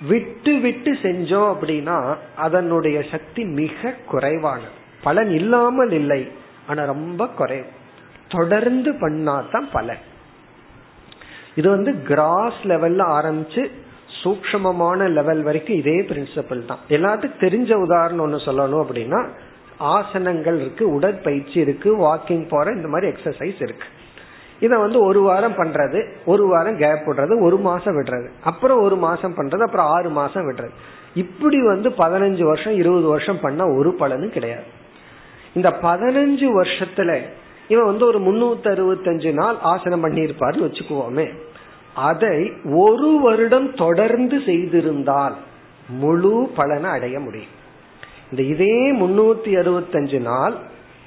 விட்டு விட்டு செஞ்சோம் அப்படின்னா அதனுடைய சக்தி மிக குறைவானது. பலன் இல்லாமல் இல்லை ஆனா ரொம்ப குறைவு. தொடர்ந்து பண்ணாதான் பலன். இது வந்து கிராஸ் லெவல்ல ஆரம்பிச்சு சூக்மமான லெவல் வரைக்கும் இதே பிரின்சிபல் தான். எல்லாத்துக்கும் தெரிஞ்ச உதாரணம் ஒன்று சொல்லணும் அப்படின்னா ஆசனங்கள் இருக்கு உடற்பயிற்சி இருக்கு வாக்கிங் போற இந்த மாதிரி எக்ஸசைஸ் இருக்கு. இதை வந்து ஒரு வாரம் பண்றது ஒரு வாரம் கேப் விடுறது ஒரு மாசம் விடுறது. அப்புறம் ஒரு மாசம் பண்றது அப்புறம் ஆறு மாசம் விடுறது. இப்படி வந்து பதினஞ்சு வருஷம் இருபது வருஷம் பண்ண ஒரு பலனும் கிடையாது. இந்த பதினஞ்சு வருஷத்துல இவன் வந்து ஒரு முன்னூத்தி அறுபத்தஞ்சு நாள் ஆசனம் பண்ணியிருப்பாருன்னு வச்சுக்குவோமே. அதை ஒரு வருடம் தொடர்ந்து செய்திருந்தால் முழு பலனை அடைய முடியும். இந்த இதே முன்னூத்தி அறுபத்தஞ்சு நாள்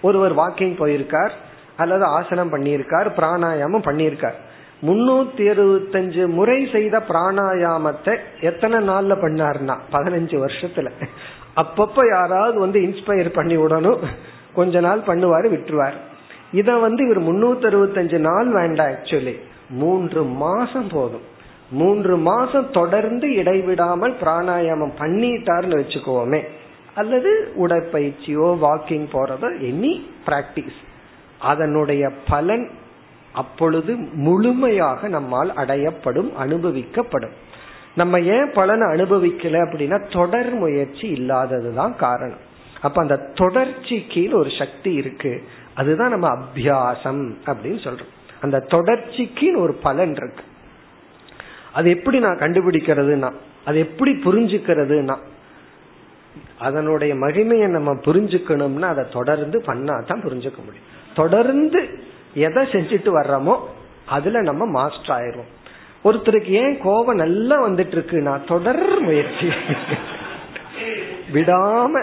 ஒருவர் வாக்கிங் போயிருக்கார் அல்லது ஆசனம் பண்ணியிருக்கார் பிராணாயாமம் பண்ணியிருக்கார். முன்னூத்தி அறுபத்தஞ்சு முறை செய்த பிராணாயாமத்தை எத்தனை நாள்ல பண்ணார்னா பதினஞ்சு வருஷத்துல. அப்பப்ப யாராவது வந்து இன்ஸ்பயர் பண்ணி விடணும். கொஞ்ச நாள் பண்ணுவாரு விட்டுருவார். இத வந்து இவர் முன்னூத்தி அறுபத்தஞ்சு நாள் வேண்டாம் ஆக்சுவலி மூன்று மாசம் போதும். மூன்று மாசம் தொடர்ந்து இடைவிடாமல் பிராணாயாமம் பண்ணிட்டாருன்னு வச்சுக்கோமே. அல்லது உடற்பயிற்சியோ வாக்கிங் போறதோ எனி பிராக்டிஸ் அதனுடைய பலன் அப்பொழுது முழுமையாக நம்மால் அடையப்படும் அனுபவிக்கப்படும். நம்ம ஏன் பலனை அனுபவிக்கல அப்படின்னா தொடர் முயற்சி இல்லாததுதான் காரணம். அப்ப அந்த தொடர்ச்சி கீழ் ஒரு சக்தி இருக்கு. அதுதான் நம்ம அபியாசம் அப்படின்னு சொல்றோம். அந்த தொடர்ச்சிக்கு ஒரு பலன் இருக்கு. அது எப்படி நான் கண்டுபிடிக்கிறதுனா அது எப்படி புரிஞ்சுக்கிறதுனா அதனுடைய மகிமையை நம்ம புரிஞ்சுக்கணும்னா அதை தொடர்ந்து பண்ணாதான் புரிஞ்சுக்க முடியும். தொடர்ந்து எதை செஞ்சுட்டு வர்றோமோ அதுல நம்ம மாஸ்டர் ஆயிரும் ஒருத்தருக்கு ஏன் கோபம் நல்லா வந்துட்டு இருக்குன்னா தொடர் முயற்சி. விடாம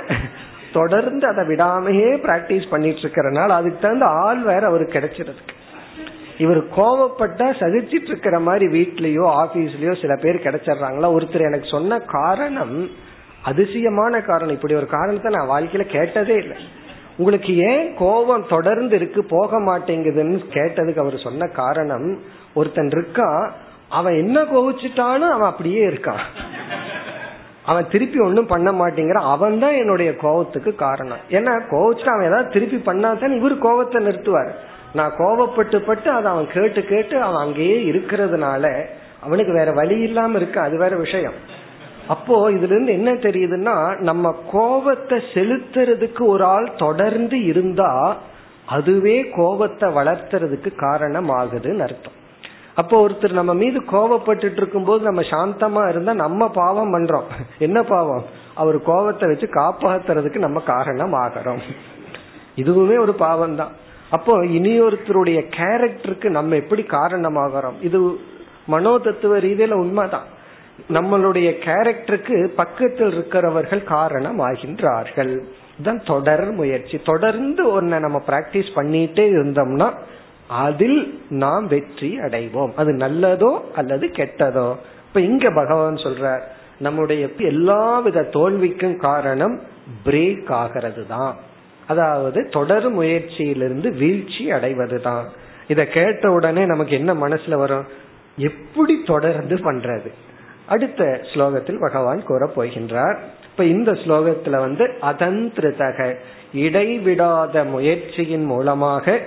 தொடர்ந்து அதை விடாமையே பிராக்டிஸ் பண்ணிட்டு இருக்கிறனால அதுக்கு தகுந்த ஆள் வேற அவருக்கு கிடைச்சிருக்கு இவர் கோவப்பட்டா சகிச்சிட்டு இருக்கிற மாதிரி வீட்லயோ ஆபீஸ்லயோ சில பேர் கிடைச்சிடுறாங்களா? ஒருத்தர் எனக்கு சொன்ன காரணம் அதிசயமான காரணம். இப்படி ஒரு காரணத்தை நான் வாழ்க்கையில கேட்டதே இல்லை. உங்களுக்கு ஏன் கோபம் தொடர்ந்து இருக்கு போக மாட்டேங்குதுன்னு கேட்டதுக்கு அவர் சொன்ன காரணம் ஒருத்தன் இருக்கான் அவன் என்ன கோவிச்சிட்டானோ அவன் அப்படியே இருக்கான் அவன் திருப்பி ஒன்னும் பண்ண மாட்டேங்கிற அவன் தான் என்னுடைய கோபத்துக்கு காரணம். ஏன்னா கோவிச்சுட்டு அவன் ஏதாவது திருப்பி பண்ணாதான் இவர் கோபத்தை நிறுத்துவார். நான் கோபப்பட்டு பட்டு அதை அவன் கேட்டு கேட்டு அவன் அங்கேயே இருக்கிறதுனால அவனுக்கு வேற வழி இல்லாம இருக்கு. அது வேற விஷயம். அப்போ இதுல இருந்து என்ன தெரியுதுன்னா நம்ம கோபத்தை செலுத்துறதுக்கு ஒரு ஆள் தொடர்ந்து இருந்தா அதுவே கோபத்தை வளர்த்துறதுக்கு காரணம் ஆகுதுன்னு அர்த்தம். அப்போ ஒருத்தர் நம்ம மீது கோபப்பட்டு இருக்கும் போது நம்ம சாந்தமா இருந்தா நம்ம பாவம் பண்றோம். என்ன பாவம்? அவர் கோபத்தை வச்சு காப்பாத்துறதுக்கு நம்ம காரணம் ஆகிறோம். இதுவுமே ஒரு பாவம் தான் அப்போ இனியொருத்தருடைய கேரக்டருக்கு நம்ம எப்படி காரணமாகிறோம்? இது மனோ தத்துவ ரீதியில உண்மைதான். நம்மளுடைய கேரக்டருக்கு பக்கத்தில் இருக்கிறவர்கள் காரணம் ஆகின்றார்கள் தான் தொடர் முயற்சி. தொடர்ந்து ஒன்ன நம்ம பிராக்டிஸ் பண்ணிட்டே இருந்தோம்னா அதில் நாம் வெற்றி அடைவோம். அது நல்லதோ அல்லது கெட்டதோ? இப்ப இங்க பகவான் சொல்றார் நம்முடைய எல்லா வித தோல்விக்கும் காரணம் பிரேக் ஆகிறது தான் அதாவது தொடர் முயற்சியிலிருந்து வீழ்ச்சி அடைவதுதான். இத கேட்ட உடனே நமக்கு என்ன மனசுல வரும்? எப்படி தொடர்ந்து பண்றது? அடுத்த ஸ்லோகத்தில் பகவான் கூற போகின்றார். இப்ப இந்த ஸ்லோகத்துல வந்து அதந்திருதக இடைவிடாத முயற்சியின் மூலமாக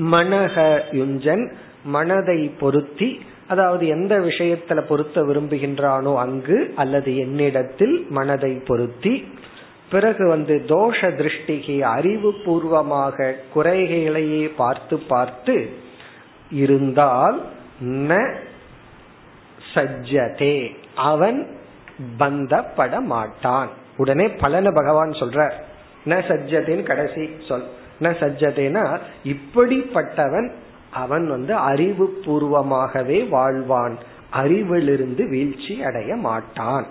மனக யுஞ்சன் மனதை பொருத்தி அதாவது எந்த விஷயத்துல பொருத்த விரும்புகின்றானோ அங்கு அல்லது என்னிடத்தில் மனதை பொருத்தி பிறகு வந்து தோஷ திருஷ்டிக்கு அறிவு பூர்வமாக குறைகளையே பார்த்து பார்த்து இருந்தால் ந சஜ்ஜதே. அவன் பந்தப்பட மாட்டான் உடனே பலன பகவான் சொல்றார். ந சஜ்ஜதேன்னு கடைசி சொல். ந சஜ்ஜதேனா இப்படிப்பட்டவன் அவன் வந்து அறிவு பூர்வமாகவே வாழ்வான். அறிவிலிருந்து வீழ்ச்சி அடைய மாட்டான்.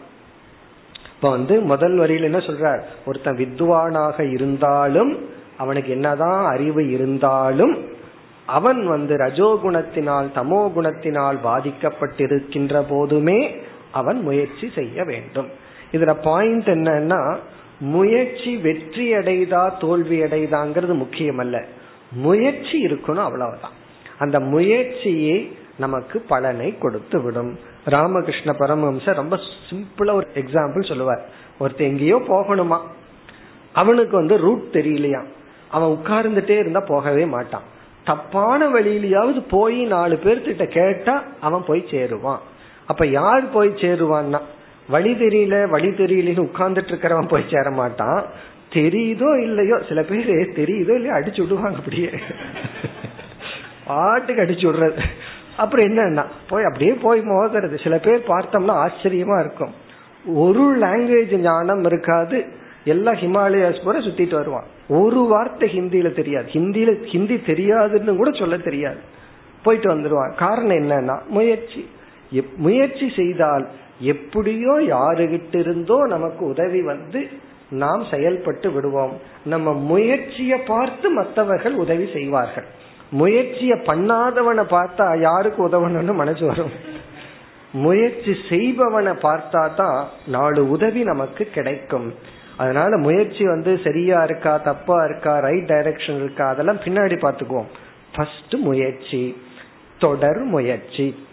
இப்ப வந்து முதல் வரியில என்ன சொல்றார்? ஒருத்தன் வித்வானாக இருந்தாலும் அவனுக்கு என்னதான் அறிவு இருந்தாலும் அவன் வந்து ரஜோகுணத்தினால் தமோ குணத்தினால் பாதிக்கப்பட்டிருக்கின்ற போதுமே அவன் முயற்சி செய்ய வேண்டும். இதுல பாயிண்ட் என்னன்னா முயற்சி வெற்றி அடைதா தோல்வி அடைதாங்கிறது முக்கியம் அல்ல முயற்சி இருக்கணும் அவ்வளவுதான். அந்த முயற்சியை நமக்கு பலனை கொடுத்து விடும் ராமகிருஷ்ண பரமஹம்சர் ரொம்ப சிம்பிளா ஒரு எக்ஸாம்பிள் சொல்லுவார். ஒருத்தர் எங்கேயோ போகணுமா? அவனுக்கு வந்து ரூட் தெரியலையா அவன் உட்கார்ந்துட்டே இருந்தா போகவே மாட்டான். தப்பான வழியிலயாவது போய் நாலு பேர்த்திட்ட கேட்டா அவன் போய் சேருவான். அப்ப யார் போய் சேருவான்னா? வழி தெரியல வழி தெரியலன்னு உட்கார்ந்துட்டு இருக்கிறவன் போய் சேர மாட்டான். தெரியுதோ இல்லையோ சில பேர் தெரியுதோ இல்லையோ அடிச்சு விடுவாங்க அப்படியே. <laughs> பாட்டுக்கு அடிச்சு விடுறது. அப்புறம் என்னன்னா போய் அப்படியே போய் மோதுறது. சில பேர் பார்த்தோம்னா ஆச்சரியமா இருக்கும். ஒரு லாங்குவேஜ் ஞானம் இருக்காது. எல்லா ஹிமாலயாஸ் போற சுத்திட்டு வருவான். ஒரு வார்த்தை ஹிந்தியில தெரியாது. ஹிந்தியில ஹிந்தி தெரியாதுன்னு கூட சொல்ல தெரியாது. போயிட்டு வந்துடுவான் காரணம் என்னன்னா முயற்சி. முயற்சி செய்தால் எப்படியோ யாருகிட்ட இருந்தோ நமக்கு உதவி வந்து நாம் செயல்பட்டு விடுவோம். நம்ம முயற்சியை பார்த்து மற்றவர்கள் உதவி செய்வார்கள். முயற்சிய பண்ணாதவனை பார்த்தா யாருக்கு உதவணும்னு மனசு வரும். முயற்சி செய்பவனை பார்த்தா தான் நாலு உதவி நமக்கு கிடைக்கும். அதனால முயற்சி வந்து சரியா இருக்கா தப்பா இருக்கா ரைட் டைரக்ஷன் இருக்கா அதெல்லாம் பின்னாடி பார்த்துக்குவோம். ஃபர்ஸ்ட் முயற்சி தொடர் முயற்சி.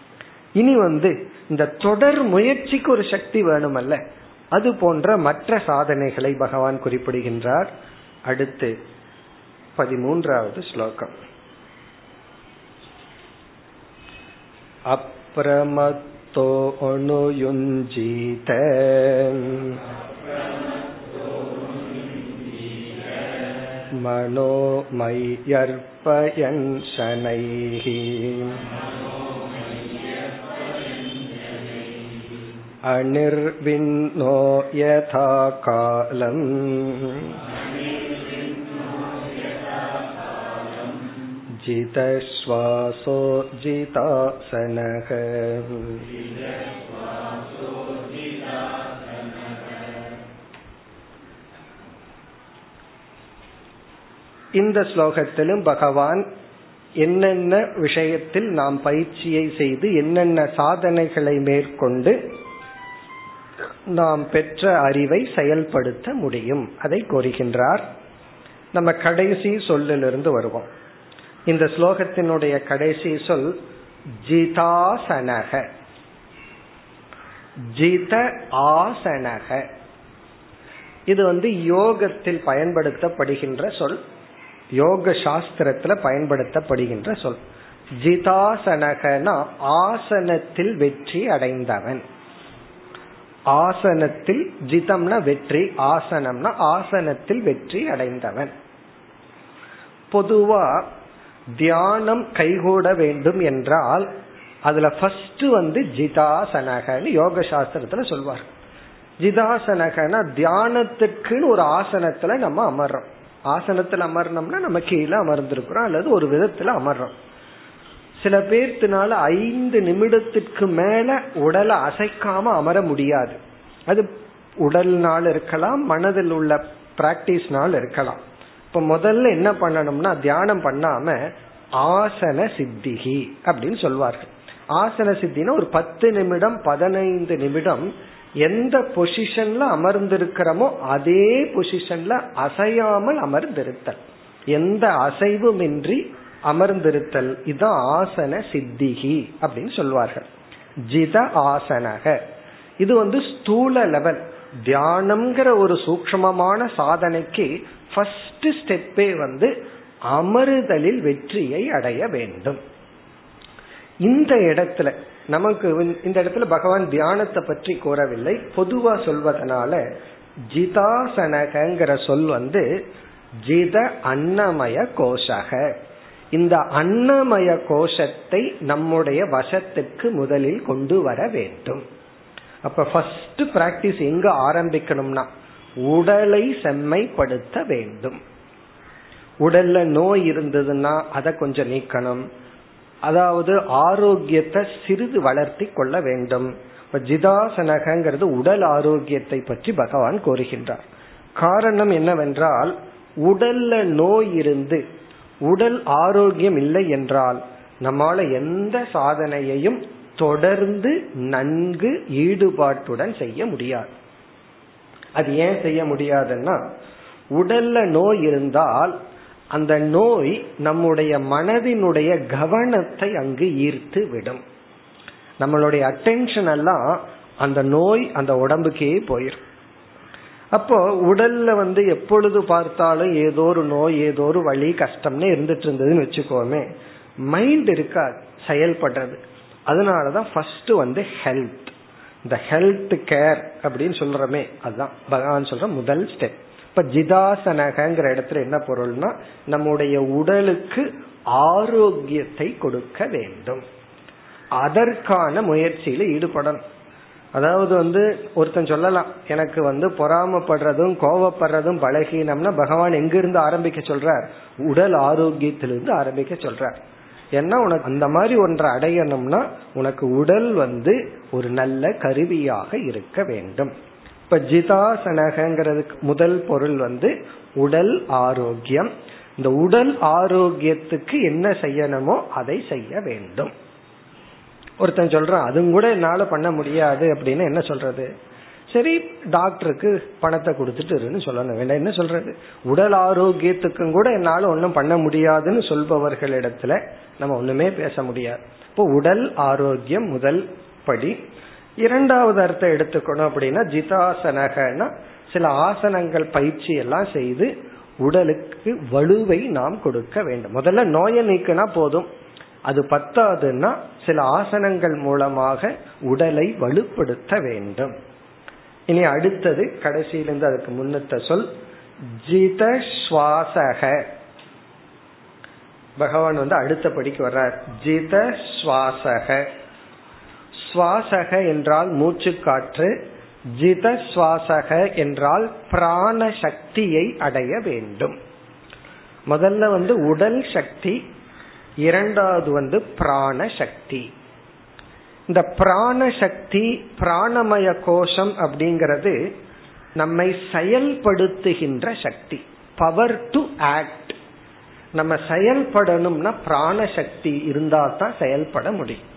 இனி வந்து இந்த தொடர் முயற்சிக்கு ஒரு சக்தி வேணுமல்ல. அது போன்ற மற்ற சாதனைகளை பகவான் குறிப்பிடுகின்றார். அடுத்து பதிமூன்றாவது ஸ்லோகம். अप्रमत्तो अनुयुञ्जीत मनो मय्यर्पयन् शनैः अनिर्विन्नो यथा कालम् जितश्वासो जितासनः இந்த ஸ்லோகத்திலும் பகவான் என்னென்ன விஷயத்தில் நாம் பயிற்சியை செய்து என்னென்ன சாதனைகளை மேற்கொண்டு நாம் பெற்ற அறிவை செயல்படுத்த முடியும் அதை கோருகின்றார் நம்ம கடைசி சொல்லிலிருந்து வருவோம் இந்த ஸ்லோகத்தினுடைய கடைசி சொல் ஜிதாசனக. ஜித ஆசனக இது வந்து யோகத்தில் பயன்படுத்தப்படுகின்ற சொல். யோக சாஸ்திரத்துல பயன்படுத்தப்படுகின்ற சொல். ஜிதாசனகனா ஆசனத்தில் வெற்றி அடைந்தவன். ஆசனத்தில் ஜிதம்னா வெற்றி ஆசனம்னா ஆசனத்தில் வெற்றி அடைந்தவன். பொதுவா தியானம் கைகூட வேண்டும் என்றால் அதுல ஃபர்ஸ்ட் வந்து ஜிதாசனகன்னு யோக சாஸ்திரத்துல சொல்வார். ஜிதாசனகனா தியானத்துக்குன்னு ஒரு ஆசனத்துல நம்ம அமர்றோம். ஆசனத்துல அமர்னோம்னா நம்ம கீழே அமர்ந்திருக்கிறோம் அல்லது ஒரு விதத்துல அமர்றோம். சில பேர்த்தினால ஐந்து நிமிடத்திற்கு மேல உடலை அசைக்காம அமர முடியாது. அது உடல்னால இருக்கலாம் மனதில் உள்ள பிராக்டிஸ்னால இருக்கலாம். இப்ப முதல்ல என்ன பண்ணணும்னா தியானம் பண்ணாம ஆசன சித்திகி அப்படின்னு சொல்வார்கள். ஆசன சித்தினா ஒரு பத்து நிமிடம் பதினைந்து நிமிடம் எந்த பொசிஷன்ல அமர்ந்திருக்கிறோமோ அதே பொசிஷன்ல அசையாமல் அமர்ந்திருத்தல். எந்த அசைவுமின்றி அமர்ந்திருத்தல். இதுதான் ஆசன சித்திகி அப்படின்னு சொல்வார்கள். ஜித ஆசனக. இது வந்து ஸ்தூல லெவல் தியானம்ங்கிற ஒரு சூக்மமான சாதனைக்கு ஃபர்ஸ்ட் ஸ்டெப்பே வந்து அமருதலில் வெற்றியை அடைய வேண்டும். இந்த இடத்துல நமக்கு இந்த இடத்துல பகவான் தியானத்தை பற்றி கூறவில்லை. பொதுவா சொல்வதனால ஜிதாசனகங்கிற சொல் வந்து ஜித அன்னமய கோஷக. இந்த அன்னமய கோஷத்தை நம்முடைய வசத்துக்கு முதலில் கொண்டு வர வேண்டும். அப்ப ஃபர்ஸ்ட் பிராக்டிஸ் எங்க ஆரம்பிக்கணும்னா உடலை செம்மைப்படுத்த வேண்டும். உடல்ல நோய் இருந்ததுன்னா அதை கொஞ்சம் நீக்கணும். அதாவது ஆரோக்கியத்தை சிறிது வளர்த்தி கொள்ள வேண்டும். இப்ப ஜிதாசனகங்கிறது உடல் ஆரோக்கியத்தை பற்றி பகவான் கோருகின்றார் காரணம் என்னவென்றால் உடல்ல நோய் இருந்து உடல் ஆரோக்கியம் இல்லை என்றால் நம்மால எந்த சாதனையையும் தொடர்ந்து நன்கு ஈடுபாட்டுடன் செய்ய முடியாது. அது ஏன் செய்ய முடியாதுன்னா உடல்ல நோய் இருந்தால் அந்த நோய் நம்முடைய மனதினுடைய கவனத்தை அங்கு ஈர்த்து விடும். நம்மளுடைய அட்டென்ஷன் எல்லாம் அந்த நோய் அந்த உடம்புக்கே போயிடும் அப்போ உடல்ல வந்து எப்பொழுது பார்த்தாலும் ஏதோ ஒரு நோய் ஏதோ ஒரு வழி கஷ்டம்னு இருந்துட்டு இருந்ததுன்னு வச்சுக்கோமே மைண்ட் இருக்கா செயல்படுறது. அதனாலதான் ஃபர்ஸ்ட் வந்து ஹெல்த் இந்த ஹெல்த் கேர் அப்படின்னு சொல்றமே அதுதான். பகவான் சொல்ற முதல் ஸ்டெப் இப்ப ஜிதாசனகங்கிற இடத்துல என்ன பொருள்னா நம்முடைய உடலுக்கு ஆரோக்கியத்தை கொடுக்க வேண்டும். அதற்கான முயற்சியில ஈடுபடணும். அதாவது வந்து ஒருத்தன் சொல்லலாம் எனக்கு வந்து பொறாமப்படுறதும் கோவப்படுறதும் பழகினம்னா பகவான் எங்கிருந்து ஆரம்பிக்க சொல்றார்? உடல் ஆரோக்கியத்திலிருந்து ஆரம்பிக்க சொல்றார். ஏன்னா உனக்கு அந்த மாதிரி ஒன்றை அடையணும்னா உனக்கு உடல் வந்து ஒரு நல்ல கருவியாக இருக்க வேண்டும். இப்ப ஜிதாசனகங்கிறதுக்கு முதல் பொருள் வந்து உடல் ஆரோக்கியம். இந்த உடல் ஆரோக்கியத்துக்கு என்ன செய்யணுமோ அதை செய்ய வேண்டும். ஒருத்தன் சொல்றான் அதுவும் கூட என்னால பண்ண முடியாது அப்படின்னு என்ன சொல்றது? சரி டாக்டருக்கு பணத்தை கொடுத்துட்டு சொல்லணும். வேண்டாம் என்ன சொல்றது? உடல் ஆரோக்கியத்துக்கும் கூட என்னால ஒன்றும் பண்ண முடியாதுன்னு சொல்பவர்களிடத்துல நம்ம ஒண்ணுமே பேச முடியாது. இப்போ உடல் ஆரோக்கியம் முதல் படி. இரண்டாவது அர்த்தம் எடுத்துக்கணும் அப்படின்னா ஜிதாசனகனா சில ஆசனங்கள் பயிற்சி எல்லாம் செய்து உடலுக்கு வலுவை நாம் கொடுக்க வேண்டும். முதல்ல நோயை நீக்கினா போதும். அது பத்தாதுன்னா சில ஆசனங்கள் மூலமாக உடலை வலுப்படுத்த வேண்டும். இனி அடுத்தது கடைசியிலிருந்து அதுக்கு முன்னத்த சொல் ஜித சுவாசக பகவான் வந்து அடுத்த படிக்கு வர்றார். ஜித சுவாசக சுவாசக என்றால் மூச்சு காற்று ஜித சுவாசக என்றால் பிராண சக்தியை அடைய வேண்டும். முதல்ல வந்து உடல் சக்தி இரண்டாவது வந்து பிராண சக்தி. இந்த பிராண சக்தி பிராணமய கோஷம் அப்படிங்கிறது நம்மை செயல்படுத்துகின்ற சக்தி. பவர் டு ஆக்ட் நம்ம செயல்படணும்னா பிராண சக்தி இருந்தா தான் செயல்பட முடியும்.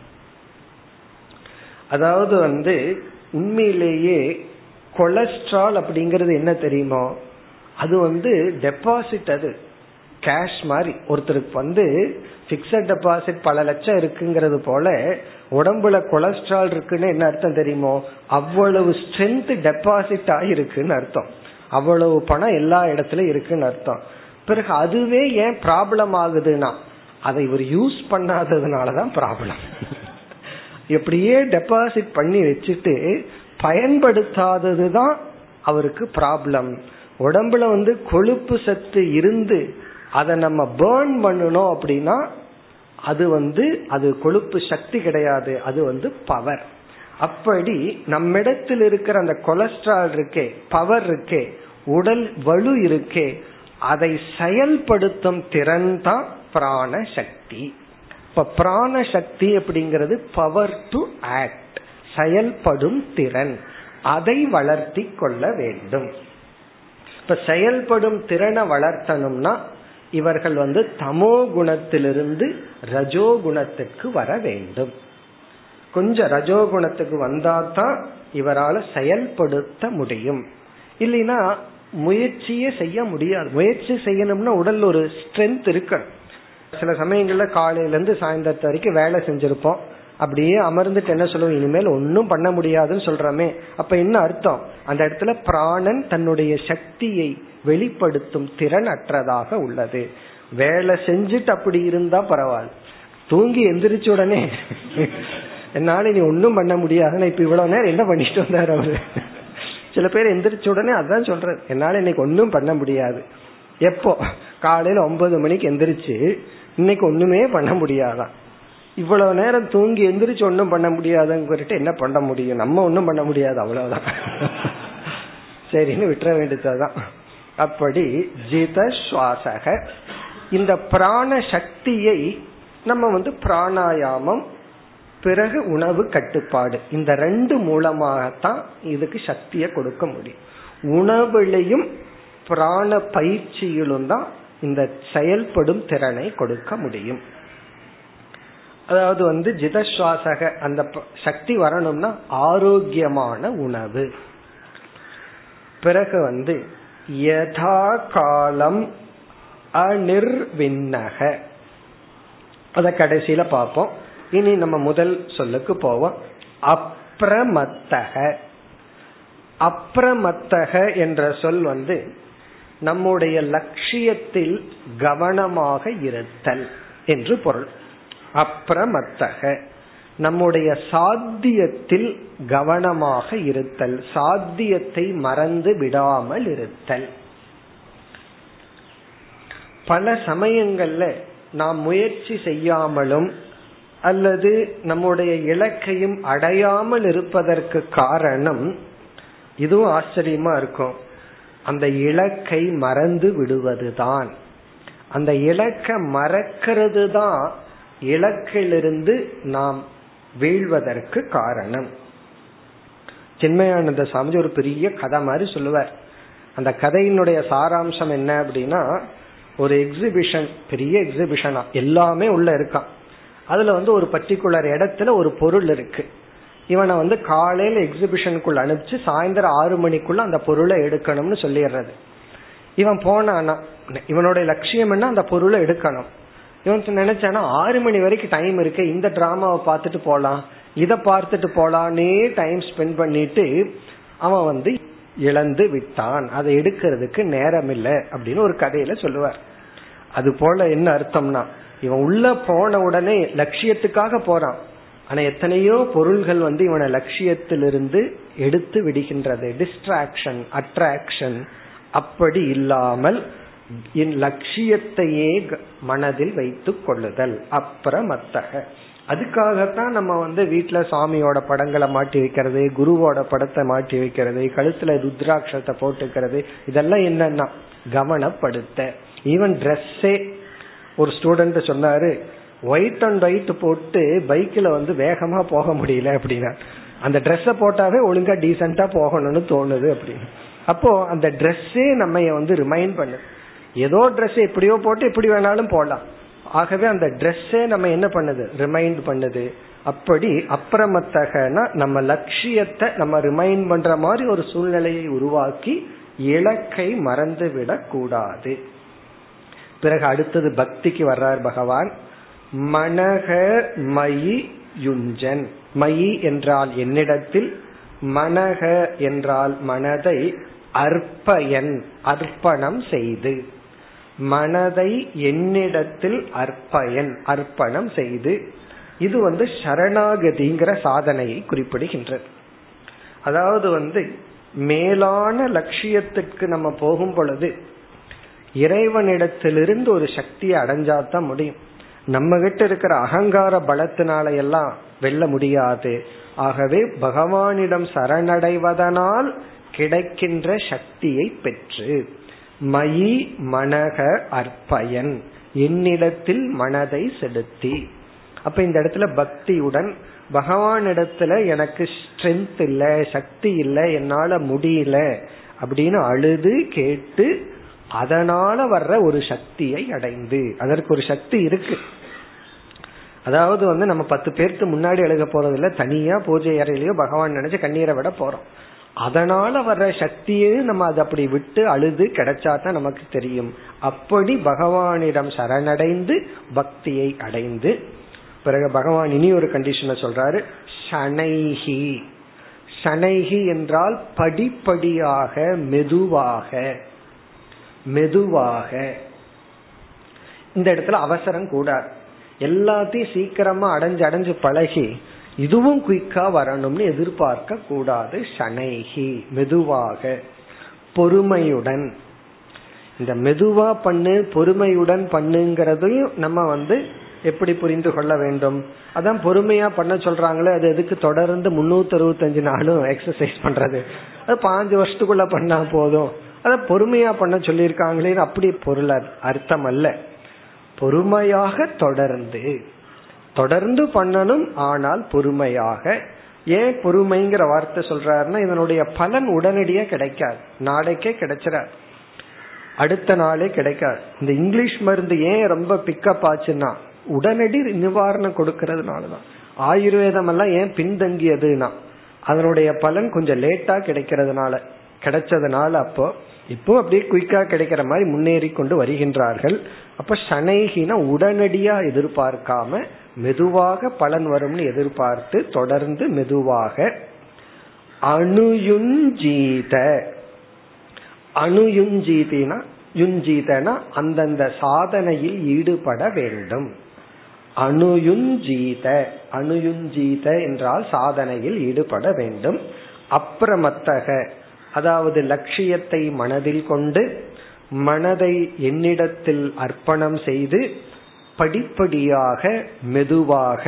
அதாவது வந்து உண்மையிலேயே கொலஸ்ட்ரால் அப்படிங்கிறது என்ன தெரியுமோ? அது வந்து டெபாசிட் அது. கேஷ் மாதிரி. ஒருத்தருக்கு வந்து பிக்சட் டெபாசிட் பல லட்சம் இருக்குங்கிறது போல உடம்புல கொலஸ்ட்ரால் இருக்குன்னு என்ன அர்த்தம் தெரியுமோ? அவ்வளவு ஸ்ட்ரென்த் டெபாசிட் ஆகிருக்குன்னு அர்த்தம். அவ்வளவு பணம் எல்லா இடத்துலயும் இருக்குன்னு அர்த்தம். பிறகு அதுவே ஏன் ப்ராப்ளம் ஆகுதுன்னா அதை இவர் யூஸ் பண்ணாததுனாலதான் ப்ராப்ளம் எப்படியே டெபாசிட் பண்ணி வச்சுட்டு பயன்படுத்தாதது தான் அவருக்கு ப்ராப்ளம் உடம்புல வந்து கொழுப்பு சத்து இருந்து அதை நம்ம பேர்ன் பண்ணணும் அப்படின்னா அது வந்து அது கொழுப்பு சக்தி கிடையாது அது வந்து பவர் அப்படி நம்மிடத்தில் இருக்கிற அந்த கொலஸ்ட்ரால் இருக்கே பவர் இருக்கே உடல் வலு இருக்கே அதை செயல்படுத்தும் திறன் தான் பிராண சக்தி. இப்ப பிராண சக்தி அப்படிங்கிறது பவர் டு ஆக்ட் செயல்படும் திறன். அதை வளர்த்தி கொள்ள வேண்டும். இப்ப செயல்படும் திறனை வளர்த்தணும்னா இவர்கள் வந்து தமோ குணத்திலிருந்து ரஜோ குணத்துக்கு வர வேண்டும். கொஞ்சம் ரஜோகுணத்துக்கு குணத்துக்கு தான் இவரால் செயல்படுத்த முடியும். இல்லைன்னா முயற்சியே செய்ய முடியாது. முயற்சி செய்யணும்னா உடல் ஒரு ஸ்ட்ரென்த் இருக்கணும். சில சமயங்கள்ல காலையில இருந்து சாயந்தரத்து வரைக்கும் வேலை செஞ்சிருப்போம். அப்படியே அமர்ந்துட்டு என்ன சொல்லுவோம்? இனிமேல் ஒன்னும் பண்ண முடியாதுன்னு சொல்றமே. அப்ப என்ன அர்த்தம்? அந்த இடத்துல பிராணன் தன்னுடைய சக்தியை வெளிப்படுத்தும் திறன் அற்றதாக உள்ளது. வேலை செஞ்சுட்டு அப்படி இருந்தா பரவாயில்ல. தூங்கி எந்திரிச்ச உடனே என்னால நீ ஒன்னும் பண்ண முடியாது. இப்ப இவ்வளவு நேரம் என்ன பண்ணிட்டு வந்தாரு அவரு? சில பேர் எந்திரிச்ச உடனே அதான் சொல்றது என்னால இன்னைக்கு ஒன்னும் பண்ண முடியாது. எப்போ? காலையில ஒன்பது மணிக்கு எந்திரிச்சு இன்னைக்கு ஒண்ணுமே பண்ண முடியாதான் இவ்வளவு நேரம் தூங்கி எந்திரிச்சு ஒன்னும் பண்ண முடியாதுன்னு என்ன பண்ண முடியும்? நம்ம ஒன்னும் பண்ண முடியாது. அவ்வளவுதான். சரின்னு விட்டுற வேண்டியதுதான். அப்படி ஜித சுவாசக இந்த பிராண சக்தியை நம்ம வந்து பிராணாயாமம் பிறகு உணவு கட்டுப்பாடு இந்த ரெண்டு மூலமாகத்தான் இதுக்கு சக்தியை கொடுக்க முடியும். உணவுலையும் பிராண பயிற்சியிலும் தான் இந்த செயல்படும் திறனை கொடுக்க முடியும். அதாவது வந்து ஜிதஸ்வாசக அந்த சக்தி வரணும்னா ஆரோக்கியமான உணவு. பிறகு வந்து யதா காலம் அனிர்விண்ணக அத கடைசியில பார்ப்போம். இனி நம்ம முதல் சொல்லுக்கு போவோம். அப்ரமத்தக. அப்ரமத்தக என்ற சொல் வந்து நம்முடைய லட்சியத்தில் கவனமாக இருத்தல் என்று பொருள். அப்ரமத்தக. நம்முடைய சாத்தியத்தில் கவனமாக இருத்தல் சாத்தியத்தை மறந்து விடாமல் இருத்தல். பல சமயங்கள்ல நாம் முயற்சி செய்யாமலும் அல்லது நம்முடைய இலக்கையும் அடையாமல் இருப்பதற்கு காரணம் இதுவும் ஆச்சரியமா இருக்கும். அந்த இலக்கை மறந்து விடுவதுதான். அந்த இலக்கை மறக்கிறது தான் இலக்கிலிருந்து நாம் வீழ்வதற்கு காரணம். சின்மயானந்த சாமி ஒரு பெரிய கதை மாதிரி சொல்லுவார். அந்த கதையினுடைய சாராம்சம் என்ன அப்படின்னா ஒரு எக்ஸிபிஷன் பெரிய எக்ஸிபிஷனா எல்லாமே உள்ள இருக்கான். அதுல வந்து ஒரு பர்டிகுலர் இடத்துல ஒரு பொருள் இருக்கு. இவனை வந்து காலையில எக்ஸிபிஷனுக்குள்ள அனுப்பிச்சு சாயந்தரம் ஆறு மணிக்குள்ள அந்த பொருளை எடுக்கணும்னு சொல்லிடுறது. இவன் போனானா இவனுடைய லட்சியம் என்ன? அந்த பொருளை எடுக்கணும். இவன் நினைச்சானா ஆறு மணி வரைக்கும் டைம் இருக்கு இந்த டிராமாவை பார்த்துட்டு போலாம் இதை பார்த்துட்டு போலான்னே டைம் ஸ்பெண்ட் பண்ணிட்டு அவன் வந்து இழந்து விட்டான். அதை எடுக்கிறதுக்கு நேரம் இல்லை அப்படின்னு ஒரு கதையில சொல்லுவார். அது போல என்ன அர்த்தம்னா இவன் உள்ள போன உடனே லட்சியத்துக்காக போறான். ஆனா எத்தனையோ பொருள்கள் வந்து இவனை லட்சியத்திலிருந்து எடுத்து விடுகின்றது. டிஸ்ட்ராக்ஷன் அட்ராக்ஷன் அப்படி இல்லாமல் என் லட்சியத்தையே மனதில் வைத்து கொள்ளுதல். அப்புறமத்தக அதுக்காகத்தான் நம்ம வந்து வீட்டுல சாமியோட படங்களை மாட்டி வைக்கிறது குருவோட படத்தை மாட்டி வைக்கிறது கழுத்துல ருத்ராட்சத்தை போட்டுக்கிறது. இதெல்லாம் என்னன்னா கவனப்படுத்த. ஈவன் ட்ரெஸ்ஸே ஒரு ஸ்டூடெண்ட் சொன்னாரு ஒயிட் அண்ட் ஒயிட் போட்டு பைக்ல வந்து வேகமா போக முடியல அப்படின்னா. அந்த ட்ரெஸ்ஸை போட்டாவே ஒழுங்கா டீசெண்டா போகணும்னு தோணுது அப்படின்னு. அப்போ அந்த ட்ரெஸ்ஸே நம்ம வந்து ரிமைண்ட் பண்ணுது ஏதோ ட்ரெஸ் எப்படியோ போட்டு எப்படி வேணாலும் போடலாம். ஆகவே அந்த ட்ரெஸ்ஸே நம்ம என்ன பண்ணுது? ரிமைண்ட் பண்ணுது. அப்படி அப்புறமத்தகனா நம்ம லட்சியத்தை நம்ம ரிமைண்ட் பண்ற மாதிரி ஒரு சூழ்நிலையை உருவாக்கி இலக்கை மறந்து விடக்கூடாது பிறகு அடுத்தது பக்திக்கு வர்றார் பகவான். மனக மயி யுஞ்சன். மயி என்றால் என்னிடத்தில் மனக என்றால் மனதை அர்ப்பயன் அர்ப்பணம் செய்து. மனதை என்னிடத்தில் அர்ப்பயன் அர்ப்பணம் செய்து. இது வந்து சரணாகதிங்கிற சாதனையை குறிப்பிடுகின்றது. அதாவது வந்து மேலான லட்சியத்துக்கு நம்ம போகும் பொழுது இறைவனிடத்திலிருந்து ஒரு சக்தியை அடைஞ்சாதான் முடியும். நம்ம கிட்ட இருக்கிற அகங்கார பலத்தினால எல்லாம் வெல்ல முடியாது. ஆகவே பகவானிடம் சரணடைவதனால் கிடைக்கின்ற சக்தியை பெற்று மயி மனக அர்ப்பயன் என்னிடத்தில் மனதை செலுத்தி. அப்ப இந்த இடத்துல பக்தியுடன் பகவானிடத்துல எனக்கு ஸ்ட்ரென்த் இல்ல சக்தி இல்ல என்னால முடியல அப்படின்னு அழுது கேட்டு அதனால வர்ற ஒரு சக்தியை அடைந்து. அதற்கு ஒரு சக்தி இருக்கு. அதாவது வந்து நம்ம பத்து பேருக்கு முன்னாடி எழுத போறது இல்ல தனியா பூஜை அறையிலயோ பகவான் நினைச்சு கண்ணீரை விட போறோம். அதனால வர்ற சக்தியே நம்ம அதை அப்படி விட்டு அழுது கிடைச்சா தான் நமக்கு தெரியும். அப்படி பகவானிடம் சரணடைந்து பக்தியை அடைந்து பிறகு பகவான் இனி ஒரு கண்டிஷனை சொல்றாரு சனைஹி. சனைஹி என்றால் படிப்படியாக மெதுவாக மெதுவாக. இந்த இடத்துல அவசரம் கூடாது. எல்லாத்தையும் சீக்கிரமா அடைஞ்சு அடைஞ்சு பழகி இதுவும் குயிக்கா வரணும்னு எதிர்பார்க்க கூடாது ஷனைகி மெதுவாக பொறுமையுடன். இந்த மெதுவா பண்ணு பொறுமையுடன் பண்ணுங்கிறதையும் நம்ம வந்து எப்படி புரிந்து கொள்ள வேண்டும்? அதான் பொறுமையா பண்ண சொல்றாங்களே அது எதுக்கு தொடர்ந்து முன்னூத்தி அறுபத்தஞ்சு நாளும் எக்ஸசைஸ் பண்றது? அது பாஞ்சு வருஷத்துக்குள்ள பண்ணா போதும். அத பொறுமையா பண்ண சொல்லியிருக்காங்களேன்னு அப்படி பொருள் அர்த்தம் அல்ல. பொறுமையாக தொடர்ந்து தொடர்ந்து பண்ணணும் ஆனால் பொறுமையாக. ஏன் பொறுமைங்கிற வார்த்தை சொல்றாருன்னா இதனுடைய பலன் உடனடியே கிடைக்காது. நாளைக்கே கிடைச்சிடாது. அடுத்த நாளே கிடைக்காது. இந்த இங்கிலீஷ் மருந்து ஏன் ரொம்ப பிக்கப் ஆச்சுன்னா உடனடி நிவாரணம் கொடுக்கறதுனாலதான். ஆயுர்வேதம் எல்லாம் ஏன் பின்தங்கியதுன்னா அதனுடைய பலன் கொஞ்சம் லேட்டா கிடைக்கிறதுனால கிடைச்சதுனால அப்போ இப்போ அப்படியே குயிக்கா கிடைக்கிற மாதிரி முன்னேறி கொண்டு வருகின்றார்கள். அப்ப சனைகின உடனடியா எதிர்பார்க்காம மெதுவாக பலன் வரும்னு எதிர்பார்த்து தொடர்ந்து மெதுவாக அணுயுஞ்சீத அணுயுஞ்சீதினா யுஞ்சீதனா அந்தந்த சாதனையில் ஈடுபட வேண்டும். அணுயுஞ்சீத அணுயுஞ்சீத என்றால் சாதனையில் ஈடுபட வேண்டும். அப்புறமத்தக அதாவது லட்சியத்தை மனதில் கொண்டு மனதை என்னிடத்தில் அர்ப்பணம் செய்து படிப்படியாக மெதுவாக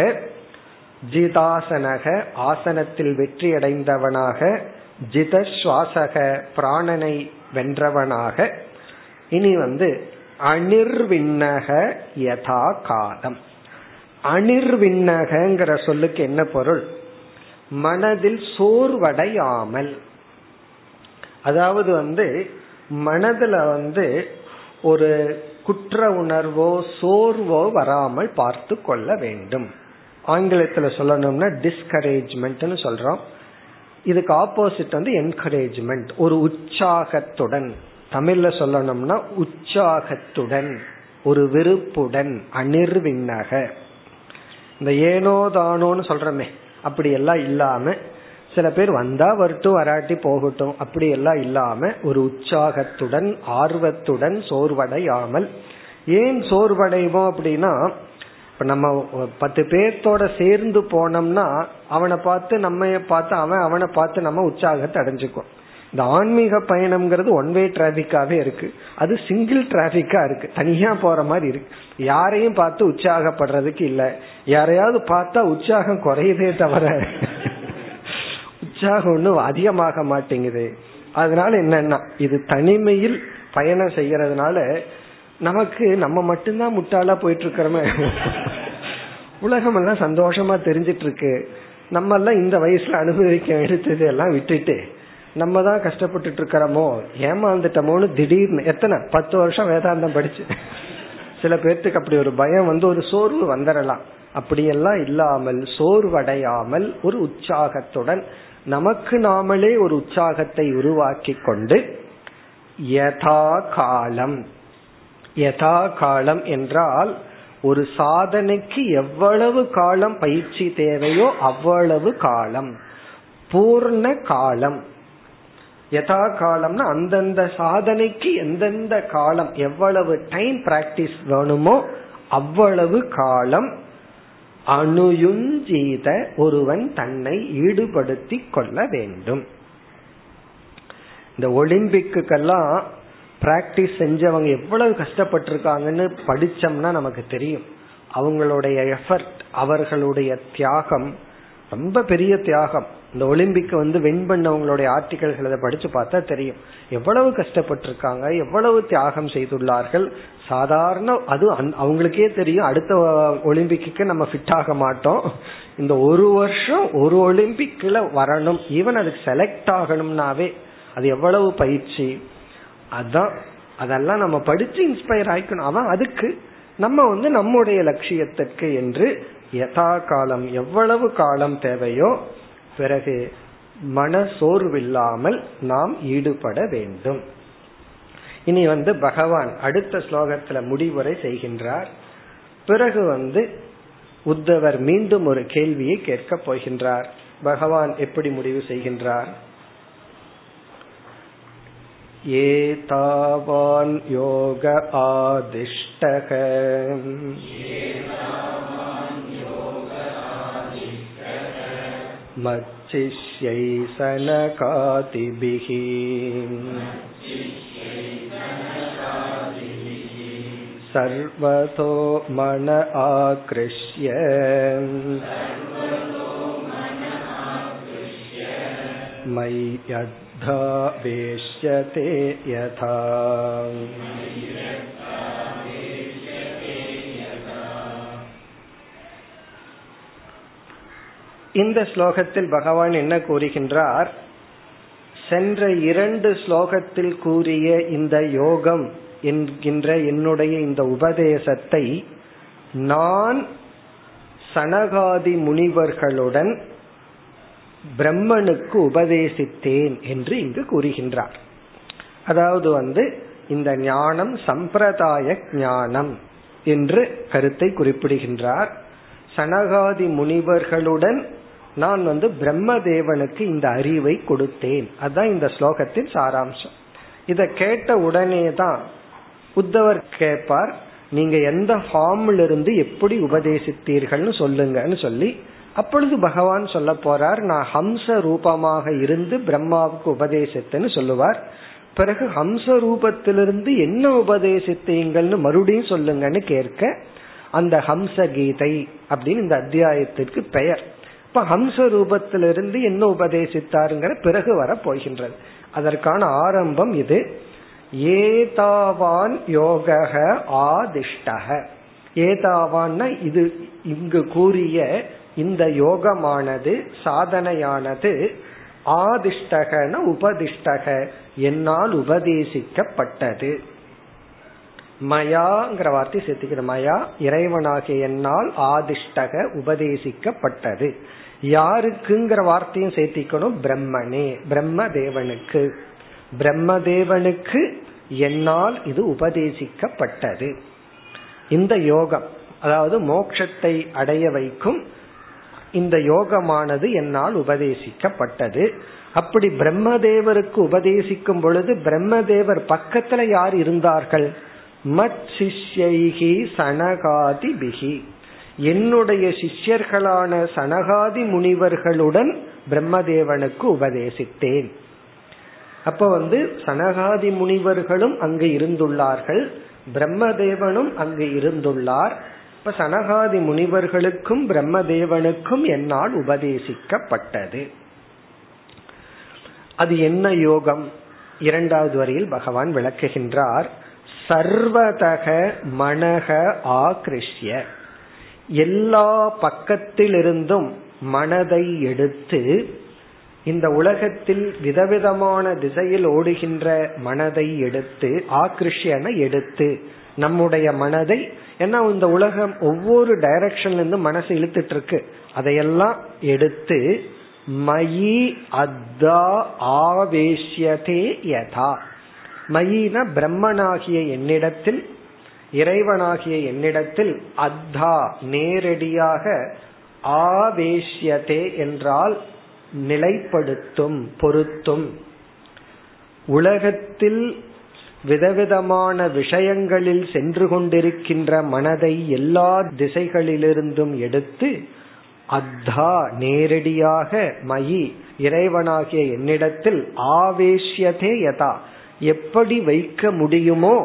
ஜிதாசனக ஆசனத்தில் வெற்றி அடைந்தவனாக ஜித சுவாசக பிராணனை வென்றவனாக. இனி வந்து அனிர்விண்ணக யதா காலம் அனிர்விண்ணகங்கிற சொல்லுக்கு என்ன பொருள்? மனதில் சோர்வடையாமல் அதாவது வந்து மனதுல வந்து ஒரு குற்ற உணர்வோ சோர்வோ வராமல் பார்த்து கொள்ள வேண்டும். ஆங்கிலத்துல சொல்லணும்னா டிஸ்கரேஜ்மெண்ட்னு சொல்றோம். இதுக்கு ஆப்போசிட் வந்து என்கரேஜ்மெண்ட் ஒரு உற்சாகத்துடன். தமிழ்ல சொல்லணும்னா உற்சாகத்துடன் ஒரு வெறுப்புடன் அனிர்விண்ணக. இந்த ஏனோ தானோன்னு சொல்றமே அப்படி எல்லாம் இல்லாம சில பேர் வந்தா வரட்டும் வராட்டி போகட்டும் அப்படி எல்லாம் இல்லாம ஒரு உற்சாகத்துடன் ஆர்வத்துடன் சோர்வடையாமல். ஏன் சோர்வடைவோம் அப்படின்னா இப்ப நம்ம பத்து பேர்த்தோட சேர்ந்து போனோம்னா அவனை பார்த்து நம்ம பார்த்து அவன் அவனை பார்த்து நம்ம உற்சாகத்தை அடைஞ்சுக்கும் இந்த ஆன்மீக பயணம்ங்கிறது ஒன் வே டிராபிக்காவே இருக்கு. அது சிங்கிள் டிராபிக்கா இருக்கு. தனியா போற மாதிரி இருக்கு. யாரையும் பார்த்து உற்சாகப்படுறதுக்கு இல்லை. யாரையாவது பார்த்தா உற்சாகம் குறையுதே தவிர. உற்சாகம் ஒன்றும் அதிகமாக மாட்டேங்குது. அதனால என்னன்னா இது தனிமையில் பயணம் செய்யறதுனால நமக்கு நம்ம மட்டும்தான் முட்டாளா போயிட்டு இருக்கிறோமே உலகம் எல்லாம் சந்தோஷமா தெரிஞ்சிட்டு இருக்கு நம்ம எல்லாம் இந்த வயசுல அனுபவிக்க எடுத்தது எல்லாம் விட்டுட்டு நம்ம தான் கஷ்டப்பட்டுட்டு இருக்கிறோமோ ஏமாந்துட்டோமோன்னு திடீர்னு எத்தனை? பத்து வருஷம் வேதாந்தம் படிச்சு. சில பேர்த்துக்கு அப்படி ஒரு பயம் வந்து ஒரு சோர்வு வந்துடலாம் அப்படியெல்லாம் இல்லாமல் சோர்வடையாமல் ஒரு உற்சாகத்துடன் நமக்கு நாமளே ஒரு உற்சாகத்தை உருவாக்கி கொண்டு யதா காலம். யதா காலம் என்றால் ஒரு சாதனைக்கு எவ்வளவு காலம் பயிற்சி தேவையோ அவ்வளவு காலம். பூர்ண காலம். யதா காலம்னா அந்தந்த சாதனைக்கு எந்தெந்த காலம் எவ்வளவு டைம் பிராக்டிஸ் வேணுமோ அவ்வளவு காலம். அணுயுஞ்சீத ஒருவன் தன்னை ஈடுபடுத்தி கொள்ள வேண்டும். இந்த ஒலிம்பிக்குக்கெல்லாம் பிராக்டிஸ் செஞ்சவங்க எவ்வளவு கஷ்டப்பட்டிருக்காங்கன்னு படிச்சோம்னா நமக்கு தெரியும். அவங்களுடைய எஃபர்ட் அவர்களுடைய தியாகம் ரொம்ப பெரிய தியாகம். இந்த ஒலிம்பிக் வந்து வின் பண்ணவங்களுடைய ஆர்டிகல்கள் அதை படிச்சு பார்த்தா தெரியும். எவ்வளவு கஷ்டப்பட்டிருக்காங்க எவ்வளவு தியாகம் செய்துள்ளார்கள். சாதாரண அது அவங்களுக்கே தெரியும். அடுத்த ஒலிம்பிக்கு நம்ம ஃபிட் ஆக மாட்டோம். இந்த ஒரு வருஷம் ஒரு ஒலிம்பிக்ல வரணும். ஈவன் அதுக்கு செலக்ட் ஆகணும்னாவே அது எவ்வளவு பயிற்சி. அதான் அதெல்லாம் நம்ம படிச்சு இன்ஸ்பயர் ஆயிக்கணும். அவன் அதுக்கு நம்ம வந்து நம்முடைய லட்சியத்திற்கு என்று யதா காலம் எவ்வளவு காலம் தேவையோ பிறகு மன சோர்வில்லாமல் நாம் ஈடுபட வேண்டும். இனி வந்து பகவான் அடுத்த ஸ்லோகத்துல முடிவுரை செய்கின்றார். பிறகு வந்து உத்தவர் மீண்டும் ஒரு கேள்வியை கேட்கப் போகின்றார். பகவான் எப்படி முடிவு செய்கின்றார்? ஏதாவான் யோக ஆதிஷ்டக. मच्चिष्यै सनकातिभिः सर्वतो मन आकृष्य मय्यद्धा वेश्यते यथा இந்த ஸ்லோகத்தில் பகவான் என்ன கூறுகின்றார்? சென்ற இரண்டு ஸ்லோகத்தில் கூறிய இந்த யோகம் என்கின்ற என்னுடைய இந்த உபதேசத்தை நான் சனகாதி முனிவர்களுடன் பிரம்மனுக்கு உபதேசித்தேன் என்று இங்கு கூறுகின்றார். அதாவது வந்து இந்த ஞானம் சம்பிரதாய ஞானம் என்று கருத்தை குறிப்பிடுகின்றார். சனகாதி முனிவர்களுடன் நான் வந்து பிரம்மதேவனுக்கு இந்த அறிவை கொடுத்தேன். அதுதான் இந்த ஸ்லோகத்தின் சாராம்சம். இத கேட்ட உடனே தான் உத்தவர் கேட்பார் நீங்க எந்த ஃபார்ம்ல இருந்து எப்படி உபதேசித்தீர்கள்னு சொல்லுங்கன்னு சொல்லி அப்பொழுது பகவான் சொல்ல போறார் நான் ஹம்ச ரூபமாக இருந்து பிரம்மாவுக்கு உபதேசித்தேன்னு சொல்லுவார். பிறகு ஹம்ச ரூபத்திலிருந்து என்ன உபதேசித்தீங்கள்னு மறுபடியும் சொல்லுங்கன்னு கேட்க அந்த ஹம்ச கீதை அப்படின்னு இந்த அத்தியாயத்திற்கு பெயர். இப்ப ஹம்ச ரூபத்திலிருந்து என்ன உபதேசித்தாருங்கிற பிறகு வர போகின்றது அதற்கான ஆரம்பம் இது. ஏதாவான் யோக ஆதிஷ்டக. ஏதாவான்னா இது இங்கு கூறிய இந்த யோகமானது சாதனையானது ஆதிஷ்டகன உபதிஷ்டக என்னால் உபதேசிக்கப்பட்டது. மயாங்கிற வார்த்தை சேர்த்துக்கிற மயா இறைவனாகிய என்னால் ஆதிஷ்டக உபதேசிக்கப்பட்டது. யாருக்குங்கிற வார்த்தையும் சேர்த்திக்கணும். பிரம்மனே பிரம்ம தேவனுக்கு பிரம்மதேவனுக்கு என்னால் இது உபதேசிக்கப்பட்டது. இந்த யோகம் அதாவது மோட்சத்தை அடைய வைக்கும் இந்த யோகமானது என்னால் உபதேசிக்கப்பட்டது. அப்படி பிரம்மதேவருக்கு உபதேசிக்கும் பொழுது பிரம்மதேவர் பக்கத்துல யார் இருந்தார்கள்? மத் சிஷ்யைகி சனகாதி பிகி என்னுடைய சிஷ்யர்களான சனகாதி முனிவர்களுடன் பிரம்மதேவனுக்கு உபதேசித்தேன். அப்ப வந்து சனகாதி முனிவர்களும் அங்கு இருந்துள்ளார்கள். பிரம்மதேவனும் அங்கு இருந்துள்ளார். இப்ப சனகாதி முனிவர்களுக்கும் பிரம்மதேவனுக்கும் என்னால் உபதேசிக்கப்பட்டது. அது என்ன யோகம்? இரண்டாவது வரையில் பகவான் விளக்குகின்றார். சர்வதக மனக ஆகிருஷ்ய. எல்லா பக்கத்திலிருந்தும் மனதை எடுத்து இந்த உலகத்தில் விதவிதமான திசையில் ஓடுகின்ற மனதை எடுத்து ஆக்ரிஷனை எடுத்து நம்முடைய மனதை ஏன்னா இந்த உலகம் ஒவ்வொரு டைரக்ஷன்ல இருந்து மனசு இழுத்துட்டு இருக்கு அதையெல்லாம் எடுத்து மயி அத்தா ஆவேஷ்யதே யதா. மயின பிரம்மனாகிய என்னிடத்தில் இறைவனாகிய என்னிடத்தில் அத்தா நேரடியாக ஆவேஷ்யதே என்றால் நிலைப்படுத்தும் பொருத்தும். உலகத்தில் விதவிதமான விஷயங்களில் சென்று கொண்டிருக்கின்ற மனதை எல்லா திசைகளிலிருந்தும் எடுத்து அத்தா நேரடியாக மயி இறைவனாகிய என்னிடத்தில் ஆவேஷ்யதே யதா. எப்படி வைக்க முடியுமோ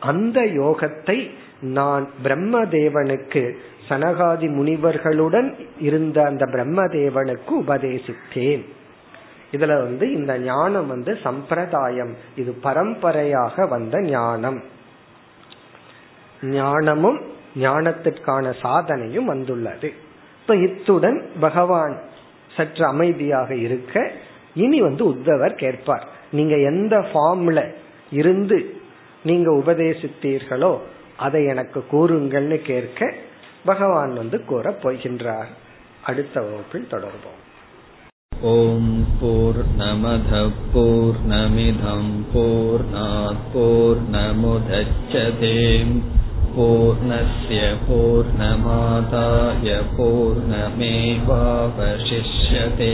அந்த யோகத்தை நான் பிரம்மதேவனுக்கு சனகாதி முனிவர்களுடன் இருந்த அந்த பிரம்மதேவனுக்கு உபதேசித்தேன். இதுல வந்து இந்த ஞானம் வந்து சம்பிரதாயம் இது பரம்பரையாக வந்த ஞானம். ஞானமும் ஞானத்திற்கான சாதனையும் வந்துள்ளது. இப்ப இத்துடன் பகவான் சற்று அமைதியாக இருக்க இனி வந்து உத்தவர் கேட்பார். நீங்க எந்த ஃபார்ம்ல இருந்து நீங்க உபதேசித்தீர்களோ அதை எனக்கு கூறுங்கள்னு கேட்க பகவான் வந்து கூற போகின்றார் அடுத்த வகுப்பில் தொடர்போம் ॐ पूर्णमधपूर्णमिधं पूर्णात्पूर्णमुदच्छते पूर्णस्य पूर्णमादाय पूर्णमेवावशिष्यते